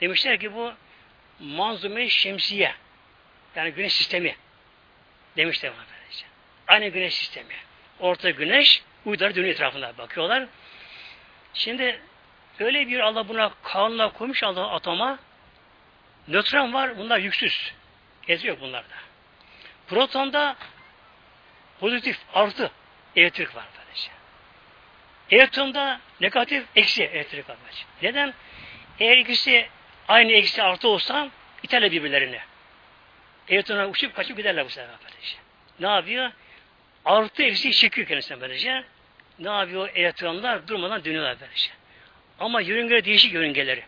demişler ki bu manzume şemsiye. Yani güneş sistemi. Demişler bana böylece. Aynı güneş sistemi. Orta güneş, uydular dönüyor etrafında bakıyorlar. Şimdi öyle bir Allah buna kanunla koymuş Allah atoma. Nötron var, bunlar yüksüz. Ez yok bunlarda. Protonda pozitif, artı elektrik var böylece. Elektronda negatif, eksi elektrik böylece. Neden? Eğer ikisi aynı eksi artı olsa iterler birbirlerini. Elektrona uçup kaçıp giderler bu sefer böylece. Ne yapıyor? Artı eksi çekiyor kendisine böylece. Ne yapıyor? Elektronlar durmadan dönüyorlar böylece. Ama yörüngeleri değişik yörüngeleri.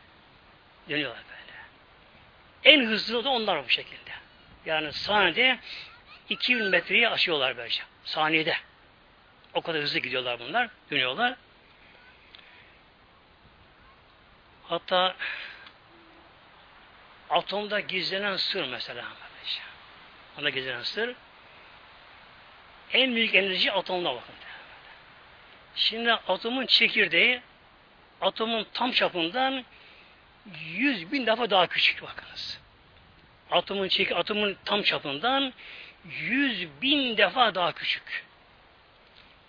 Dönüyorlar böyle. En hızlı da onlar bu şekilde. Yani saniyede 2000 metreyi aşıyorlar böylece. Saniyede. O kadar hızlı gidiyorlar bunlar. Dönüyorlar. Hatta atomda gizlenen sır mesela. Ona gizlenen sır en büyük enerji atomda bakın. Şimdi atomun çekirdeği atomun tam çapından yüz bin defa daha küçük bakınız. Atomun çek atomun tam çapından yüz bin defa daha küçük.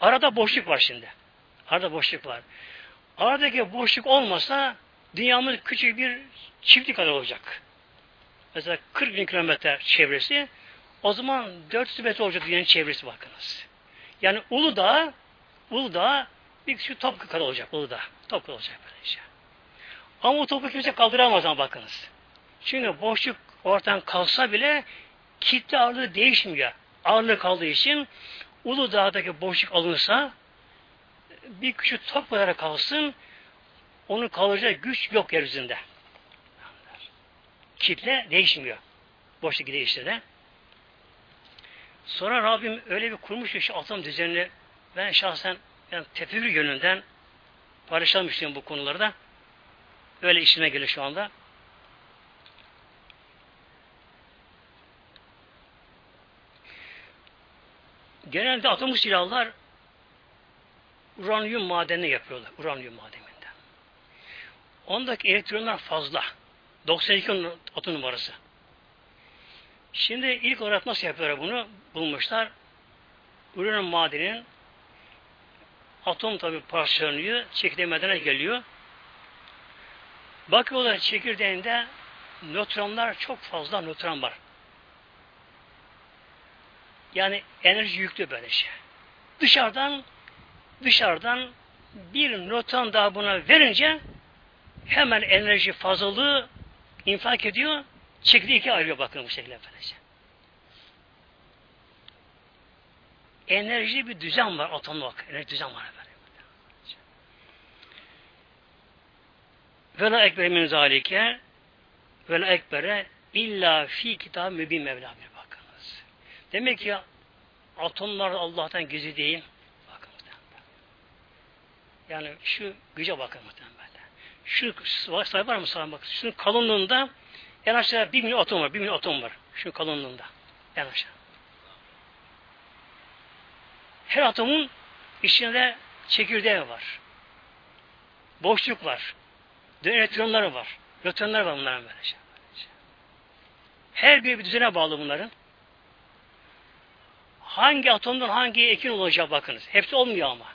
Arada boşluk var şimdi. Arada boşluk var. Aradaki boşluk olmasa dünyamız küçük bir çiftlik kadar olacak. Mesela 40 bin kilometre çevresi o zaman 400 metre olacak dünyanın çevresi bakınız. Yani Uludağ Uludağ bir küçük top kadar olacak Uludağ. Top olacak böyle şey. Ama o topu kimse kaldıramaz ama bakınız. Çünkü boşluk ortadan kalsa bile kitle ağırlığı değişmiyor. Ağırlığı kaldığı için Uludağ'daki boşluk alınsa bir küçük top kadar kalsın onu kalacak güç yok yeryüzünde. Kitle değişmiyor. Boşluk değişti de. Sonra Rabbim öyle bir kurmuş ki şu atom düzenini ben şahsen yani tefekkür yönünden paylaşalım bu konularda. Öyle işime geliyor şu anda. Genelde atom silahlar uranyum madenini yapıyorlar. Uranyum madeninden. Ondaki elektronlar fazla. 92 atom numarası. Şimdi ilk olarak nasıl yapıyorlar bunu? Bulmuşlar. Uranyum madenin atom tabi parçalanıyor. Çekirdeğe geliyor. Bakıyorlar çekirdeğinde nötronlar çok fazla nötron var. Yani enerji yüklü böyle şey. Dışarıdan dışarıdan bir nötron daha buna verince hemen enerji fazlalığı infak ediyor. Çekirdeği iki ayrıyor bakın bu şekilde böylece. Enerji bir düzen var atomda bak. Enerji düzen var böyle. Ve la ekber min zalike ve ekbere illa fi kitab mübin Mevla. Demek ki atomlar Allah'tan gizli değil. Bakın Yani şu güce bakın muhtemelen. Şu sayı var mı sana bak. Şunun kalınlığında en aşağı bir milyon atom var. Bir milyon atom var. Şu kalınlığında. En aşağı. Her atomun içinde çekirdeği var. Boşluk var. Elektronları var. Nötronlar var bunların böylece. Her biri bir düzene bağlı bunların. Hangi atomdan hangi ekin olacak bakınız. Hepsi olmuyor ama.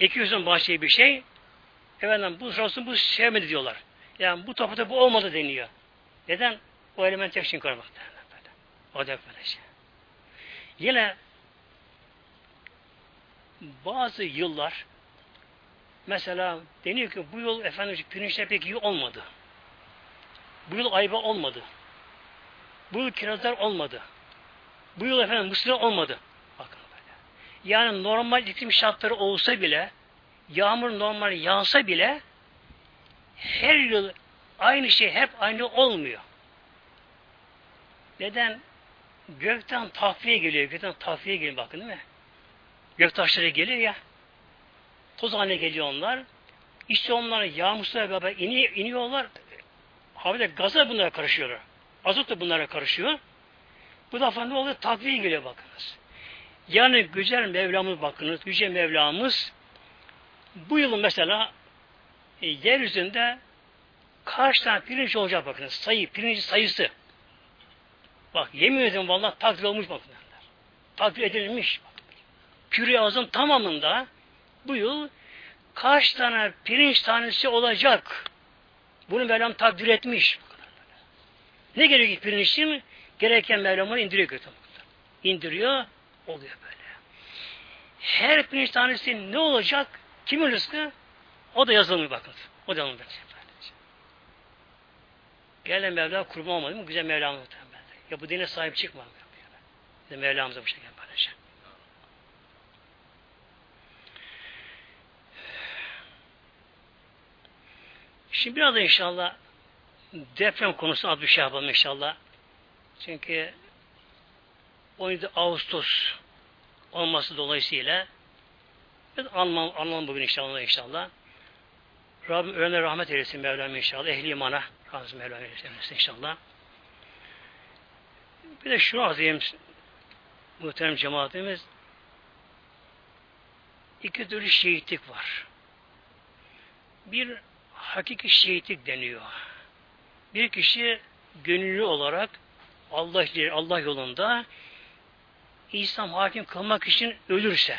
Ekiyorsun bahçeye bir şey, efendim bu olsun bu sevmedi diyorlar. Yani bu toprakta bu olmadı deniyor. Neden? O element için korumak. O da böyle şey. Yine bazı yıllar Mesela deniyor ki bu yıl efendim pirinçler pek iyi olmadı. Bu yıl ayva olmadı. Bu yıl kirazlar olmadı. Bu yıl efendim mısır olmadı. Bakın böyle. Yani normal iklim şartları olsa bile yağmur normal yağsa bile her yıl aynı şey hep aynı olmuyor. Neden? Gökten tahfiye geliyor. Gökten tahfiye geliyor bakın değil mi? Göktaşları geliyor ya toz haline geliyor onlar. İşte onlar yağmurla beraber iniyor, iniyorlar. Havada gaza bunlara karışıyorlar. Azot da bunlara karışıyor. Bu defa ne oluyor? Takviye geliyor bakınız. Yani güzel Mevlamız bakınız, yüce Mevlamız bu yılın mesela e, yeryüzünde kaç tane pirinç olacak bakınız. Sayı, pirinç sayısı. Bak yemin ederim vallahi takdir olmuş bakın. Takdir edilmiş. Püri ağzın tamamında bu yıl kaç tane pirinç tanesi olacak? Bunu Mevlam takdir etmiş. Ne gerekiyor pirinç için? Gereken Mevlam indiriyor götür. İndiriyor, oluyor böyle. Her pirinç tanesi ne olacak? Kimin rızkı? O da yazılmıyor bakın. O da yazılmıyor. Gelen Mevla kurban olmadı mı? Güzel Mevlamız Ya bu dine sahip çıkma. Mevlamıza bu şekilde paylaşacak. Şimdi biraz da inşallah deprem konusunda az bir şey yapalım inşallah. Çünkü 17 Ağustos olması dolayısıyla biz anlam, anlam bugün inşallah inşallah. Rabbim ölenlere rahmet eylesin Mevlam inşallah. Ehli imana razı Mevlam eylesin inşallah. Bir de şunu edeyim muhterem cemaatimiz. iki türlü şehitlik var. Bir hakiki şehitlik deniyor. Bir kişi gönüllü olarak Allah Allah yolunda İslam hakim kılmak için ölürse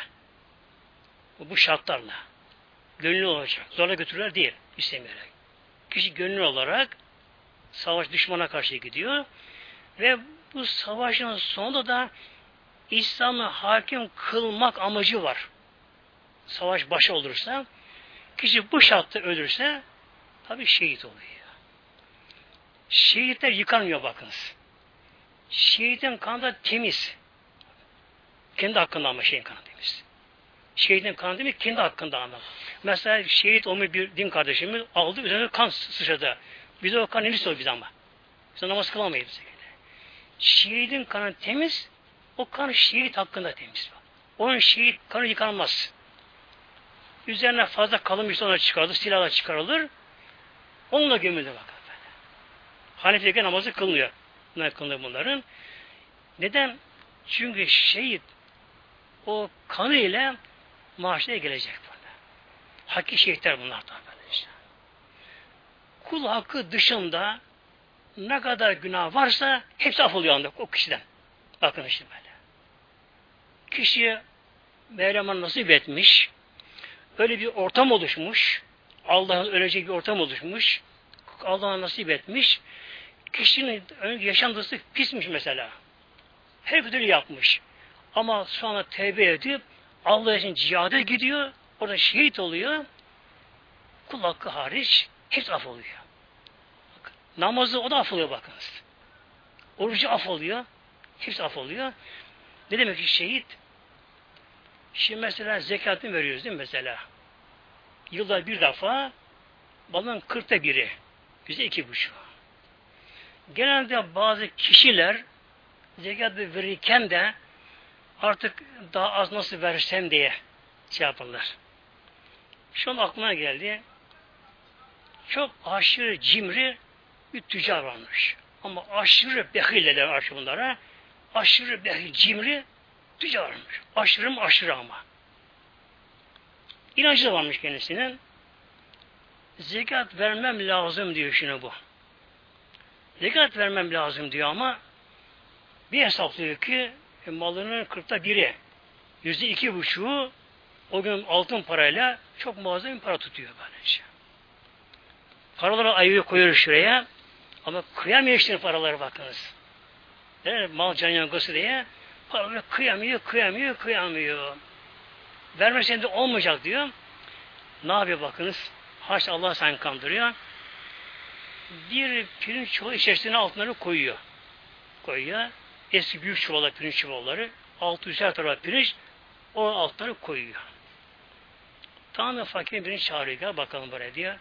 bu şartlarla gönüllü olacak. Zorla götürürler değil istemeyerek. Kişi gönüllü olarak savaş düşmana karşı gidiyor ve bu savaşın sonunda da İslam'ı hakim kılmak amacı var. Savaş başı olursa kişi bu şartta ölürse tabi şehit oluyor. Şehitler yıkanmıyor bakınız. Şehitin kanı da temiz. Kendi hakkında ama şeyin kanı temiz. Şehitin kanı değil mi? Kendi hakkında ama. Mesela şehit olmuş bir din kardeşimiz aldı, üzerine kan sıçradı. Bize o kan nefis biz ama. Biz namaz kılamayız. Şehidin kanı temiz, o kan şehit hakkında temiz. Onun şehit kanı yıkanmaz. Üzerine fazla kalın bir şey sonra çıkarılır, silahla çıkarılır. Onunla gömülür bakın. Hanefi'deki namazı kılmıyor. Ne kılınıyor bunların? Neden? Çünkü şehit o kanı ile maaşına gelecek böyle. Hakki şehitler bunlar da işte. Kul hakkı dışında ne kadar günah varsa hepsi af oluyor anda o kişiden. Bakın işte böyle. Kişiye Mevlam nasip etmiş, öyle bir ortam oluşmuş, Allah'ın ölecek bir ortam oluşmuş, Allah'a nasip etmiş, kişinin yaşantısı pismiş mesela. Her türlü yapmış. Ama sonra tevbe edip Allah için cihada gidiyor, orada şehit oluyor, kul hakkı hariç hepsi af oluyor. Bak, namazı o da af oluyor bakınız. Orucu af oluyor, hepsi af oluyor. Ne demek ki şehit? Şimdi mesela zekatını veriyoruz değil mi mesela? Yılda bir defa balın kırkta biri. Yüzde iki buçuk. Genelde bazı kişiler zekat verirken de artık daha az nasıl versem diye şey yaparlar. Şu an aklıma geldi. Çok aşırı cimri bir tüccar varmış. Ama aşırı behilleler var bunlara. Aşırı behil, cimri tüccar varmış. Aşırı mı aşırı ama. İnancı da varmış kendisinin. Zekat vermem lazım diyor şimdi bu. Zekat vermem lazım diyor ama bir hesaplıyor ki e, malının kırkta biri yüzde iki buçuğu o gün altın parayla çok muazzam bir para tutuyor böylece. Paraları ayırıyor koyuyor şuraya ama kıyamıyor işte paraları bakınız. Yani mal can yangısı diye paraları kıyamıyor, kıyamıyor, kıyamıyor. Vermesen de olmayacak diyor. Ne yapıyor bakınız? Haş Allah sen kandırıyor. Bir pirinç çuvalı içerisine altınları koyuyor. Koyuyor. Eski büyük çuvala pirinç çuvalları. Altı üzer tarafa pirinç. O altları koyuyor. Tamamen fakirin birini çağırıyor. Gel bakalım buraya diyor.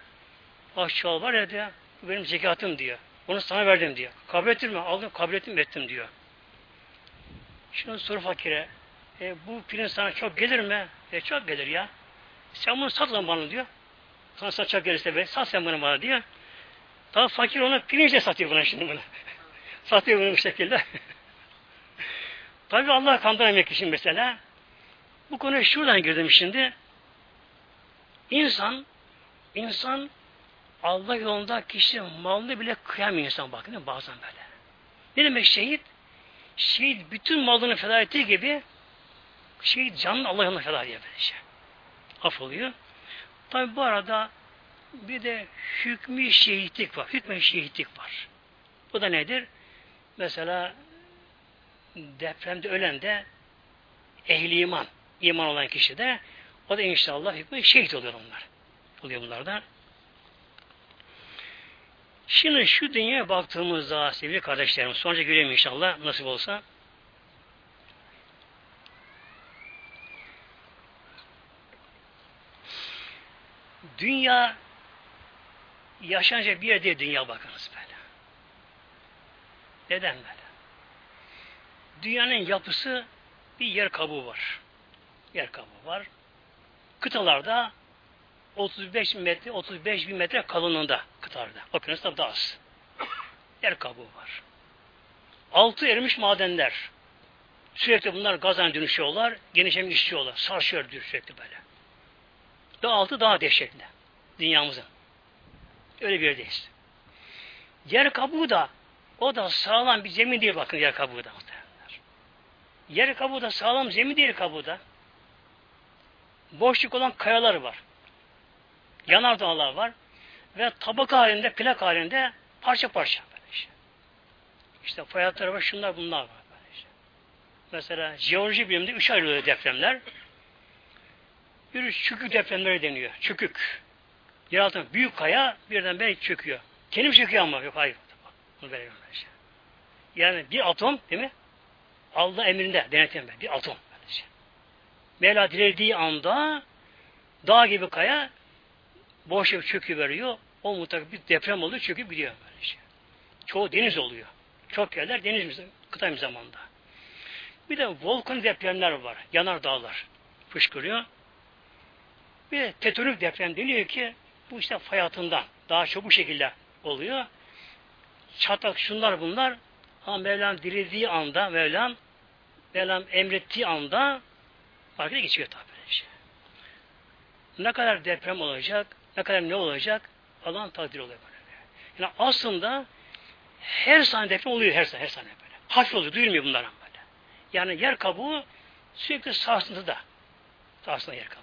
Bak çuval var ya diyor. Bu benim zekatım diyor. Onu sana verdim diyor. Kabul ettin mi? Aldım, kabul ettim, ettim diyor. Şunu sor fakire. E, bu pirinç sana çok gelir mi? E, çok gelir ya. Sen bunu sat lan bana diyor. Sana satacak gelirse be, sat sen bunu bana diyor. Daha fakir ona pirinçle satıyor buna şimdi bunu. satıyor bunu bu şekilde. Tabi Allah kandıramak için mesela. Bu konuya şuradan girdim şimdi. İnsan, insan Allah yolunda kişi malını bile kıyamıyor insan bakın bazen böyle. Ne demek şehit? Şehit bütün malını feda ettiği gibi şehit canını Allah yolunda feda ediyor böylece. Af oluyor. Tabi bu arada bir de hükmü şehitlik var. Hükmü şehitlik var. Bu da nedir? Mesela depremde ölen de ehli iman, iman olan kişi de o da inşallah hükmü şehit oluyor onlar. Oluyor bunlar da. Şimdi şu dünyaya baktığımızda sevgili kardeşlerim, sonuca görelim inşallah nasip olsa. Dünya yaşanacak bir yer değil dünya bakınız böyle. Neden böyle? Dünyanın yapısı bir yer kabuğu var. Yer kabuğu var. Kıtalarda 35 metre, 35 bin metre kalınlığında kıtalarda. Okyanusda da az. Yer kabuğu var. Altı erimiş madenler. Sürekli bunlar gazdan dönüşüyorlar, genişlemek istiyorlar. Sarsıyor sürekli böyle. ve altı daha dehşetli. Dünyamızın. Öyle bir yerdeyiz. Yer kabuğu da o da sağlam bir zemin değil bakın yer kabuğu da. Yer kabuğu da sağlam zemin değil kabuğu da. Boşluk olan kayalar var. Yanardağlar var. Ve tabaka halinde, plak halinde parça parça. Böyle işte. işte fay hatları var, şunlar bunlar var. Böyle işte. Mesela jeoloji biliminde üç ayrılıyor depremler. Bir çükük depremleri deniyor. Çükük. Yer altında büyük kaya birden belki çöküyor. Kendim çöküyor ama yok hayır. Bunu böyle şey. Yani bir atom değil mi? Allah emrinde denetim bir atom. Şey. Mevla dilediği anda dağ gibi kaya boşluk çökü veriyor. O mutlaka bir deprem oluyor çöküp gidiyor böyle şey. Çoğu deniz oluyor. Çok yerler deniz kıta zamanda. Bir de volkan depremler var. Yanar dağlar fışkırıyor. Bir de tetonik deprem deniyor ki bu işte fay altından daha bu şekilde oluyor. Çatak şunlar bunlar ama Mevlam dilediği anda Mevlam Mevlam emrettiği anda farkına geçiyor tabi. Şey. Ne kadar deprem olacak, ne kadar ne olacak Allah'ın takdiri oluyor böyle. Yani aslında her saniye deprem oluyor her saniye, her saniye böyle. Hafif oluyor, duyulmuyor bunlar böyle. Yani yer kabuğu sürekli sarsıntıda. Sarsıntıda yer kabuğu.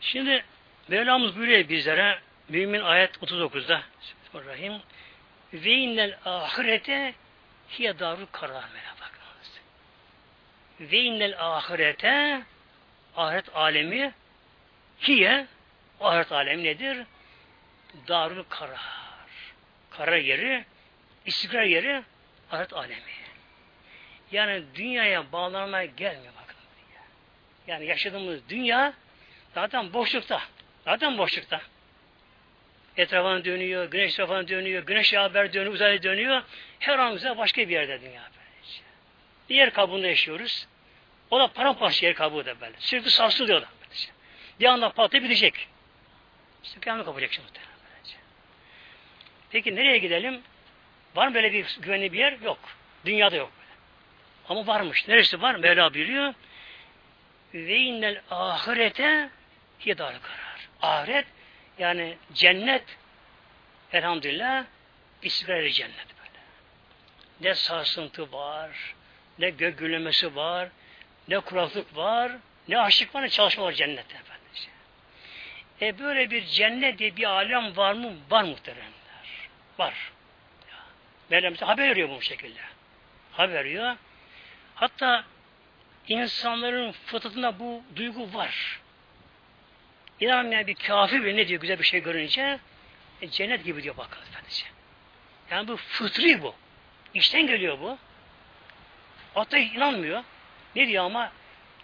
Şimdi Mevlamız buyuruyor bizlere Mümin ayet 39'da Bismillahirrahmanirrahim ve innel ahirete hiye daru karar bakınız. Ve innel ahirete ahiret alemi hiye ahiret alemi nedir? Darul karar. Karar yeri, istikrar yeri ahiret alemi. Yani dünyaya bağlanmaya gelmiyor bakın. Yani yaşadığımız dünya zaten boşlukta. Zaten boşlukta. Etrafına dönüyor, güneş etrafına dönüyor, güneş haber dönüyor, uzayda dönüyor. Her an bize başka bir yerde dünya böylece. Bir yer kabuğunda yaşıyoruz. O da paramparça yer kabuğu da böyle. Sürekli sarsılıyor da böylece. Bir anda patlayıp bitecek. İşte kıyamet kapacak şimdi. Peki nereye gidelim? Var mı böyle bir güvenli bir yer? Yok. Dünyada yok böyle. Ama varmış. Neresi var? Mevla biliyor. Ve innel ahirete hidar karar. Ahiret yani cennet elhamdülillah istikrar cennet böyle. Ne sarsıntı var, ne gök gürlemesi var, ne kuraklık var, ne aşık var, ne çalışma var cennette efendim. E böyle bir cennet diye bir alem var mı? Var muhteremler. Var. Mevlam haber veriyor bu şekilde. Haber veriyor. Hatta insanların fıtratında bu duygu var. İnanmayan bir kafir bile ne diyor güzel bir şey görünce e, cennet gibi diyor bakın efendice. Yani bu fıtri bu. İşten geliyor bu. Hatta inanmıyor. Ne diyor ama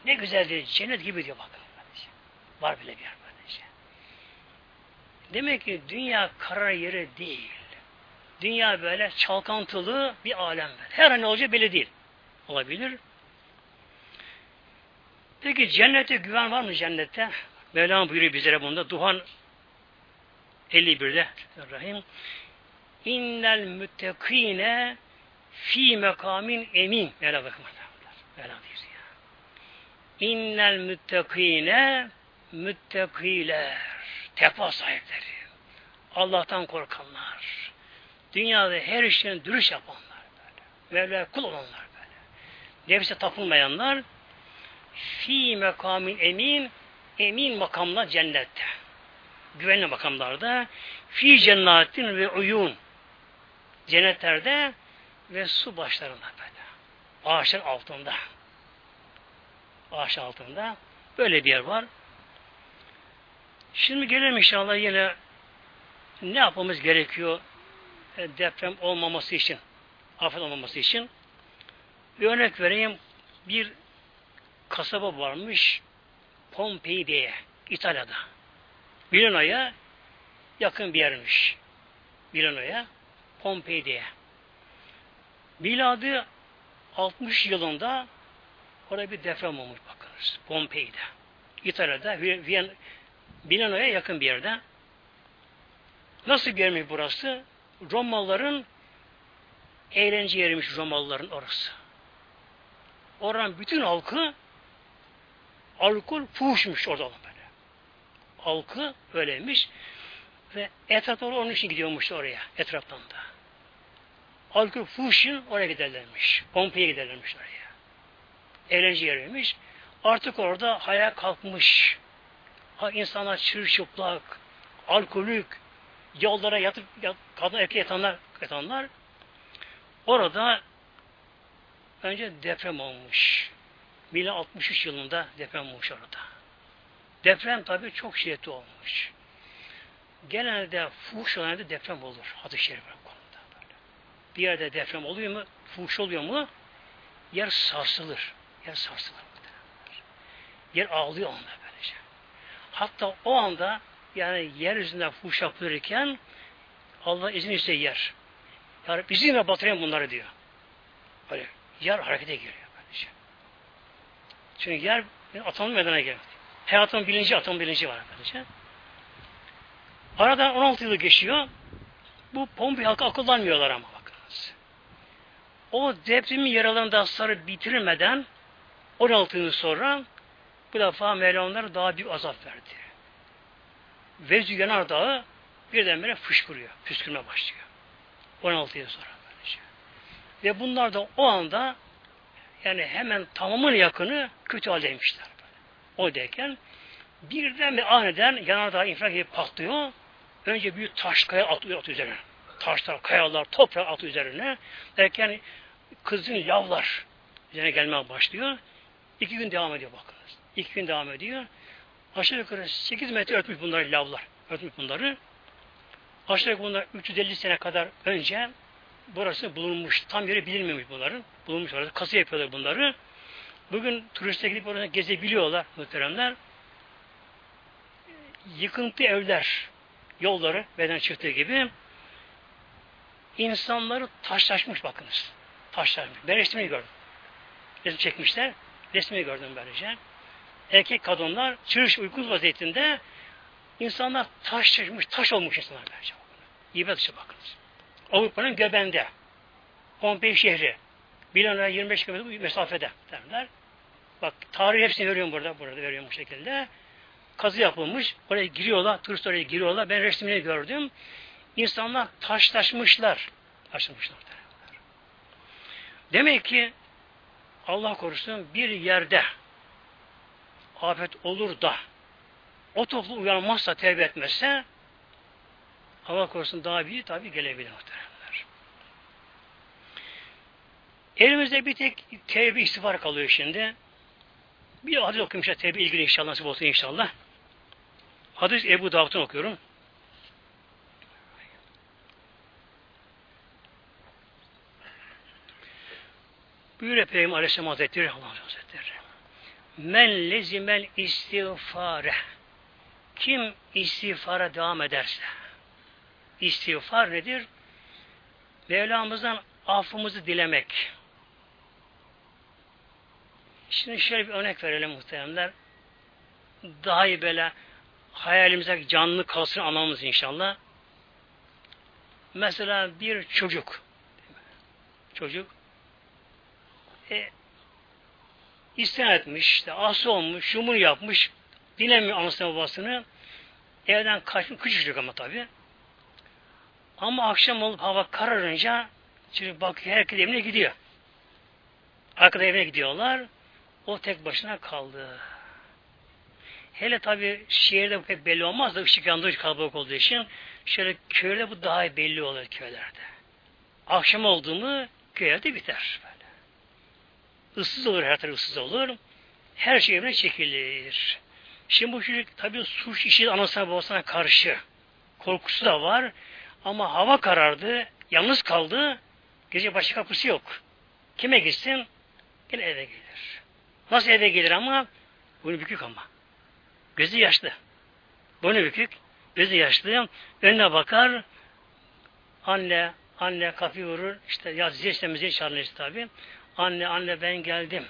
ne güzel diyor. Cennet gibi diyor bakın efendice. Var bile bir yer efendice. Demek ki dünya karar yeri değil. Dünya böyle çalkantılı bir alem. Her an ne olacağı belli değil. Olabilir. Peki cennete güven var mı cennette? Mevlam buyuruyor bizlere bunda. Duhan 51'de Rahim İnnel müttekine fi mekamin emin. Mevla bakın. Mevla buyuruyor. İnnel müttekine müttekiler. Tepa sahipleri. Allah'tan korkanlar. Dünyada her işlerini dürüst yapanlar. Böyle. Mevla'ya kul olanlar böyle. Nefse tapılmayanlar fi mekamin emin emin makamla cennette. Güvenli makamlarda fi cennetin ve uyun cennetlerde ve su başlarında böyle. Ağaçın altında. Ağaç altında. Böyle bir yer var. Şimdi gelelim inşallah yine ne yapmamız gerekiyor e, deprem olmaması için, afet olmaması için. Bir örnek vereyim. Bir kasaba varmış. Pompei diye İtalya'da. Milano'ya yakın bir yermiş. Milano'ya Pompei diye. Miladı 60 yılında orada bir deprem olmuş bakınız. Pompei'de. İtalya'da Vien, Milano'ya yakın bir yerde. Nasıl bir yermiş burası? Romalıların eğlence yeriymiş Romalıların orası. Oranın bütün halkı alkol fuhuşmuş orada böyle. Halkı öyleymiş. Ve etrafta onun için gidiyormuş oraya. Etraftan da. Alkol fuhuşun oraya giderlermiş. Pompaya giderlermiş oraya. Eğlence yeriymiş. Artık orada hayal kalkmış. Ha, insanlar çırçıplak, alkolük, yollara yatıp yat, kadın erkek yatanlar, yatanlar orada önce deprem olmuş. Mila 63 yılında deprem olmuş orada. Deprem tabi çok şiddetli olmuş. Genelde fuhuş olan yerde deprem olur. Hadis-i şerif konuda böyle. Bir yerde deprem oluyor mu? Fuhuş oluyor mu? Yer sarsılır. Yer sarsılır. Yer ağlıyor onda böylece. Hatta o anda yani yeryüzünde fuhuş yapılırken Allah izin ise yer. Yani bizimle batırayım bunları diyor. Böyle yer harekete giriyor. Çünkü yer atom meydana geliyor. Her atom bilinci, atom bilinci var böylece. Aradan 16 yıl geçiyor. Bu Pompei halkı akıllanmıyorlar ama bakınız. O depremin yaralarında hasarı bitirmeden 16 yıl sonra bu defa Mevla daha büyük azap verdi. Vezü Yanar Dağı birdenbire fışkırıyor. Püskürme başlıyor. 16 yıl sonra. Böylece. Ve bunlar da o anda yani hemen tamamın yakını kötü haldeymişler. O derken birden bir aniden yanardağ infilak edip patlıyor. Önce büyük taş kaya atıyor at üzerine. Taşlar, kayalar, toprak atıyor üzerine. Derken kızın yavlar üzerine gelmeye başlıyor. İki gün devam ediyor bakınız. İki gün devam ediyor. Aşağı yukarı 8 metre örtmüş bunları lavlar. Örtmüş bunları. Aşağı yukarı bunlar 350 sene kadar önce burası bulunmuş. Tam yeri bilinmemiş bunların. Bulunmuş orada. Kası yapıyorlar bunları. Bugün turistler gidip orada gezebiliyorlar muhteremler. Yıkıntı evler, yolları beden çıktığı gibi insanları taşlaşmış bakınız. Taşlaşmış. Ben resmini gördüm. Resim çekmişler. Resmini gördüm böylece. Erkek kadınlar çırış uykuz vaziyetinde insanlar taş çekmiş, taş olmuş insanlar böylece. İbret dışı bakınız. Avrupa'nın göbende. Pompei şehri. Milano'ya 25 km mesafede derler. Bak tarih hepsini veriyorum burada. Burada veriyorum bu şekilde. Kazı yapılmış. Oraya giriyorlar. Turist oraya giriyorlar. Ben resmini gördüm. İnsanlar taşlaşmışlar. Taşlaşmışlar. Demek ki Allah korusun bir yerde afet olur da o toplu uyanmazsa, tevbe etmezse Allah korusun daha büyük tabi gelebilir muhteremler. Elimizde bir tek tevbe istiğfar kalıyor şimdi. Bir hadis okuyayım işte tevbe ilgili inşallah nasip olsun inşallah. Hadis Ebu Davud'dan okuyorum. Buyuruyor Peygamber Aleyhisselam Hazretleri Allah Hazretleri. Men lezimel istiğfare kim istiğfara devam ederse istiğfar nedir? Mevlamızdan affımızı dilemek. Şimdi şöyle bir örnek verelim muhteremler. Daha iyi böyle hayalimize canlı kalsın anlamamız inşallah. Mesela bir çocuk çocuk e, isyan etmiş, işte ası olmuş, şumur yapmış, dinlemiyor anasını babasını. Evden kaçmış, küçücük ama tabi. Ama akşam olup hava kararınca çocuk bakıyor, herkes evine gidiyor. Arkada evine gidiyorlar. O tek başına kaldı. Hele tabi şehirde pek belli olmaz da ışık yandığı kalabalık olduğu için şöyle köyde bu daha belli olur köylerde. Akşam oldu mu köylerde biter böyle. Issız olur her taraf ıssız olur. Her şey evine çekilir. Şimdi bu çocuk tabi suç işi anasına babasına karşı. Korkusu da var. Ama hava karardı. Yalnız kaldı. Gece başka kapısı yok. Kime gitsin? Yine eve gelir. Nasıl eve gelir ama? Bunu bükük ama. Gözü yaşlı. Boynu bükük. Gözü yaşlı. Önüne bakar. Anne, anne kapıyı vurur. İşte ya zil istemezi çağırır tabi. Anne, anne ben geldim.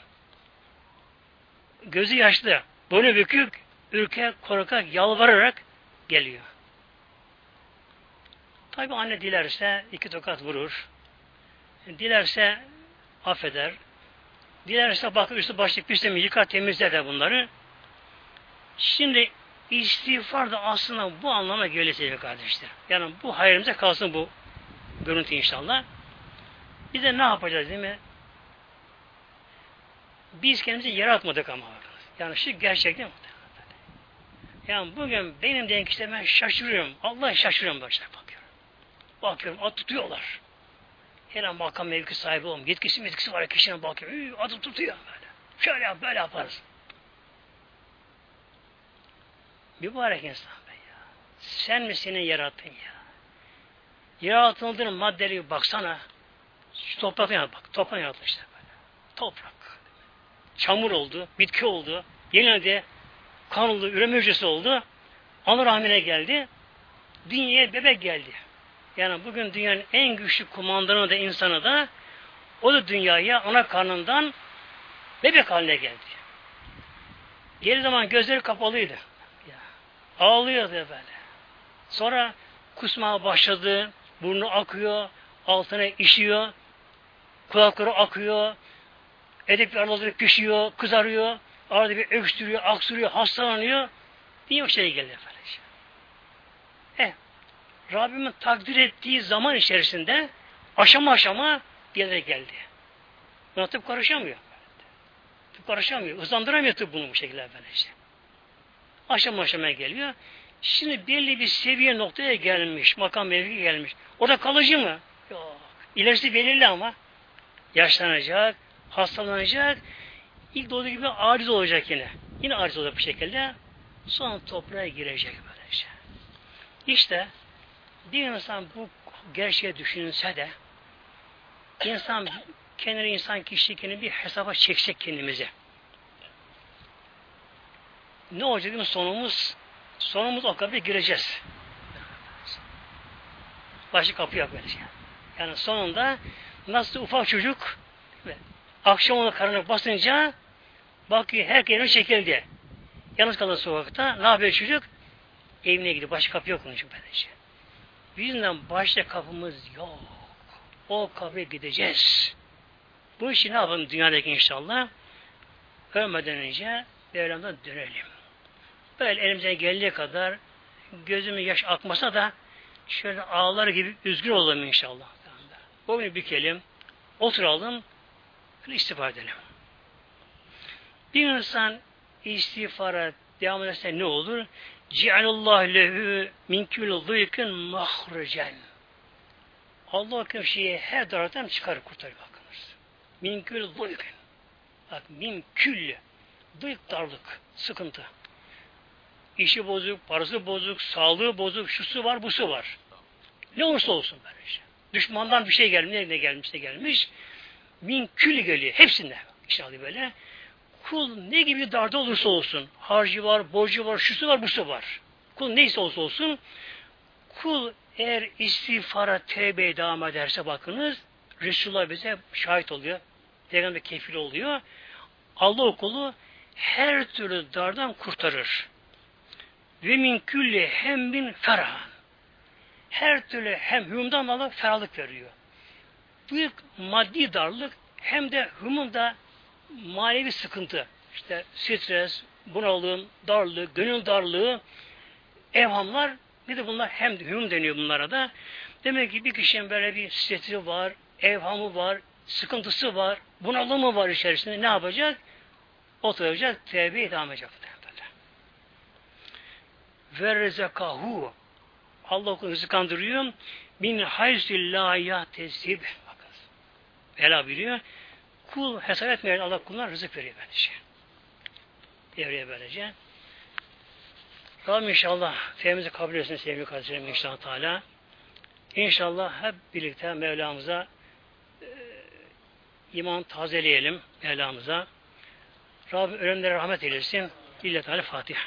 Gözü yaşlı. Boynu bükük. Ürkek, korkak, yalvararak geliyor. Tabi anne dilerse iki tokat vurur. Dilerse affeder. Dilerse bak üstü başlık pislemeyi yıkar temizler de bunları. Şimdi istiğfar da aslında bu anlama geliyor sevgili kardeşler. Yani bu hayrımıza kalsın bu görüntü inşallah. Biz de ne yapacağız değil mi? Biz kendimizi yaratmadık ama. Yani şu gerçekten yani bugün benim denk işte ben şaşırıyorum. Allah şaşırıyorum başlar bakıyorum. At tutuyorlar. Her an makam mevki sahibi olmuş. Yetkisi yetkisi var kişinin bakıyor. Adı tutuyor böyle. Şöyle yap böyle yaparız. Mübarek insan be ya. Sen mi seni yarattın ya? Yaratıldığın maddeleri baksana. Şu topraktan bak. Toprak yaratmışlar böyle. Toprak. Çamur oldu. Bitki oldu. Yenildi. Kan oldu. Üreme hücresi oldu. Ana rahmine geldi. Dünyaya bebek geldi. Yani bugün dünyanın en güçlü kumandanı da insanı da o da dünyaya ana karnından bebek haline geldi. Geri zaman gözleri kapalıydı. Ağlıyordu böyle. Sonra kusmaya başladı. Burnu akıyor. Altına işiyor. Kulakları akıyor. Edip araları pişiyor. Kızarıyor. Arada bir öksürüyor, aksırıyor, hastalanıyor. Niye o şey geldi efendim? Rabbimin takdir ettiği zaman içerisinde aşama aşama bir yere geldi. Buna tıp karışamıyor. Tıp karışamıyor. Hızlandıramıyor tıp bunu bu şekilde işte. Aşama aşama geliyor. Şimdi belli bir seviye noktaya gelmiş, makam mevki gelmiş. Orada kalıcı mı? Yok. İlerisi belirli ama. Yaşlanacak, hastalanacak. İlk doğduğu gibi aciz olacak yine. Yine aciz olacak bir şekilde. Sonra toprağa girecek böylece. İşte bir insan bu gerçeği düşünse de insan kendini insan kişiliğini bir hesaba çekecek kendimizi. Ne olacak değil mi sonumuz? Sonumuz o kapıya gireceğiz. Başka kapı yok böylece. Yani sonunda nasıl ufak çocuk akşam ona karnına basınca bakıyor her yerine çekildi. Yalnız kalır sokakta. Ne yapıyor çocuk? Evine gidiyor. Başka kapı yok onun için böylece. Bizden başka kapımız yok. O kapıya gideceğiz. Bu işi ne yapalım dünyadaki inşallah? Ölmeden önce Mevlam'dan dönelim. Böyle elimize geldiği kadar gözümün yaş akmasa da şöyle ağlar gibi üzgün olalım inşallah. Boynu bükelim, oturalım, istiğfar edelim. Bir insan istiğfara devam ederse ne olur? Ci'alallah lehu min külü zıyıkın mahrucen. Allah şeyi her taraftan çıkar kurtarır bakınız. Min külü zıyıkın. Bak min küllü. Dıyık darlık, sıkıntı. İşi bozuk, parası bozuk, sağlığı bozuk, şusu var, busu var. Ne olursa olsun böyle şey. Düşmandan bir şey gelmiş, ne gelmiş de gelmiş. Min kül geliyor. Hepsinde. İşte böyle. Kul ne gibi darda olursa olsun. Harcı var, borcu var, şusu var, busu var. Kul neyse olsa olsun. Kul eğer istiğfara, tevbeye devam ederse bakınız. Resulullah bize şahit oluyor. Peygamber kefil oluyor. Allah okulu her türlü dardan kurtarır. Ve min külli hem bin ferah. Her türlü hem hümdan Allah ferahlık veriyor. Büyük maddi darlık hem de hümunda manevi sıkıntı. İşte stres, bunalım, darlık, gönül darlığı, evhamlar bir de bunlar hem de hüm deniyor bunlara da. Demek ki bir kişinin böyle bir stresi var, evhamı var, sıkıntısı var, bunalımı var içerisinde ne yapacak? Oturacak, tevbe devam edecek. Ve rezekahu Allah okulu rızıkandırıyor. Min hayzü la yatezib. Bakın. Ela biliyor. Kul hesap etmeyen Allah kuluna rızık veriyor böylece. Devreye böylece. Rabbim inşallah teyimizi kabul etsin sevgili kardeşlerim inşallah Teala. İnşallah hep birlikte Mevlamıza e, iman tazeleyelim Mevlamıza. Rabbim ölenlere rahmet eylesin. İlle Teala Fatiha.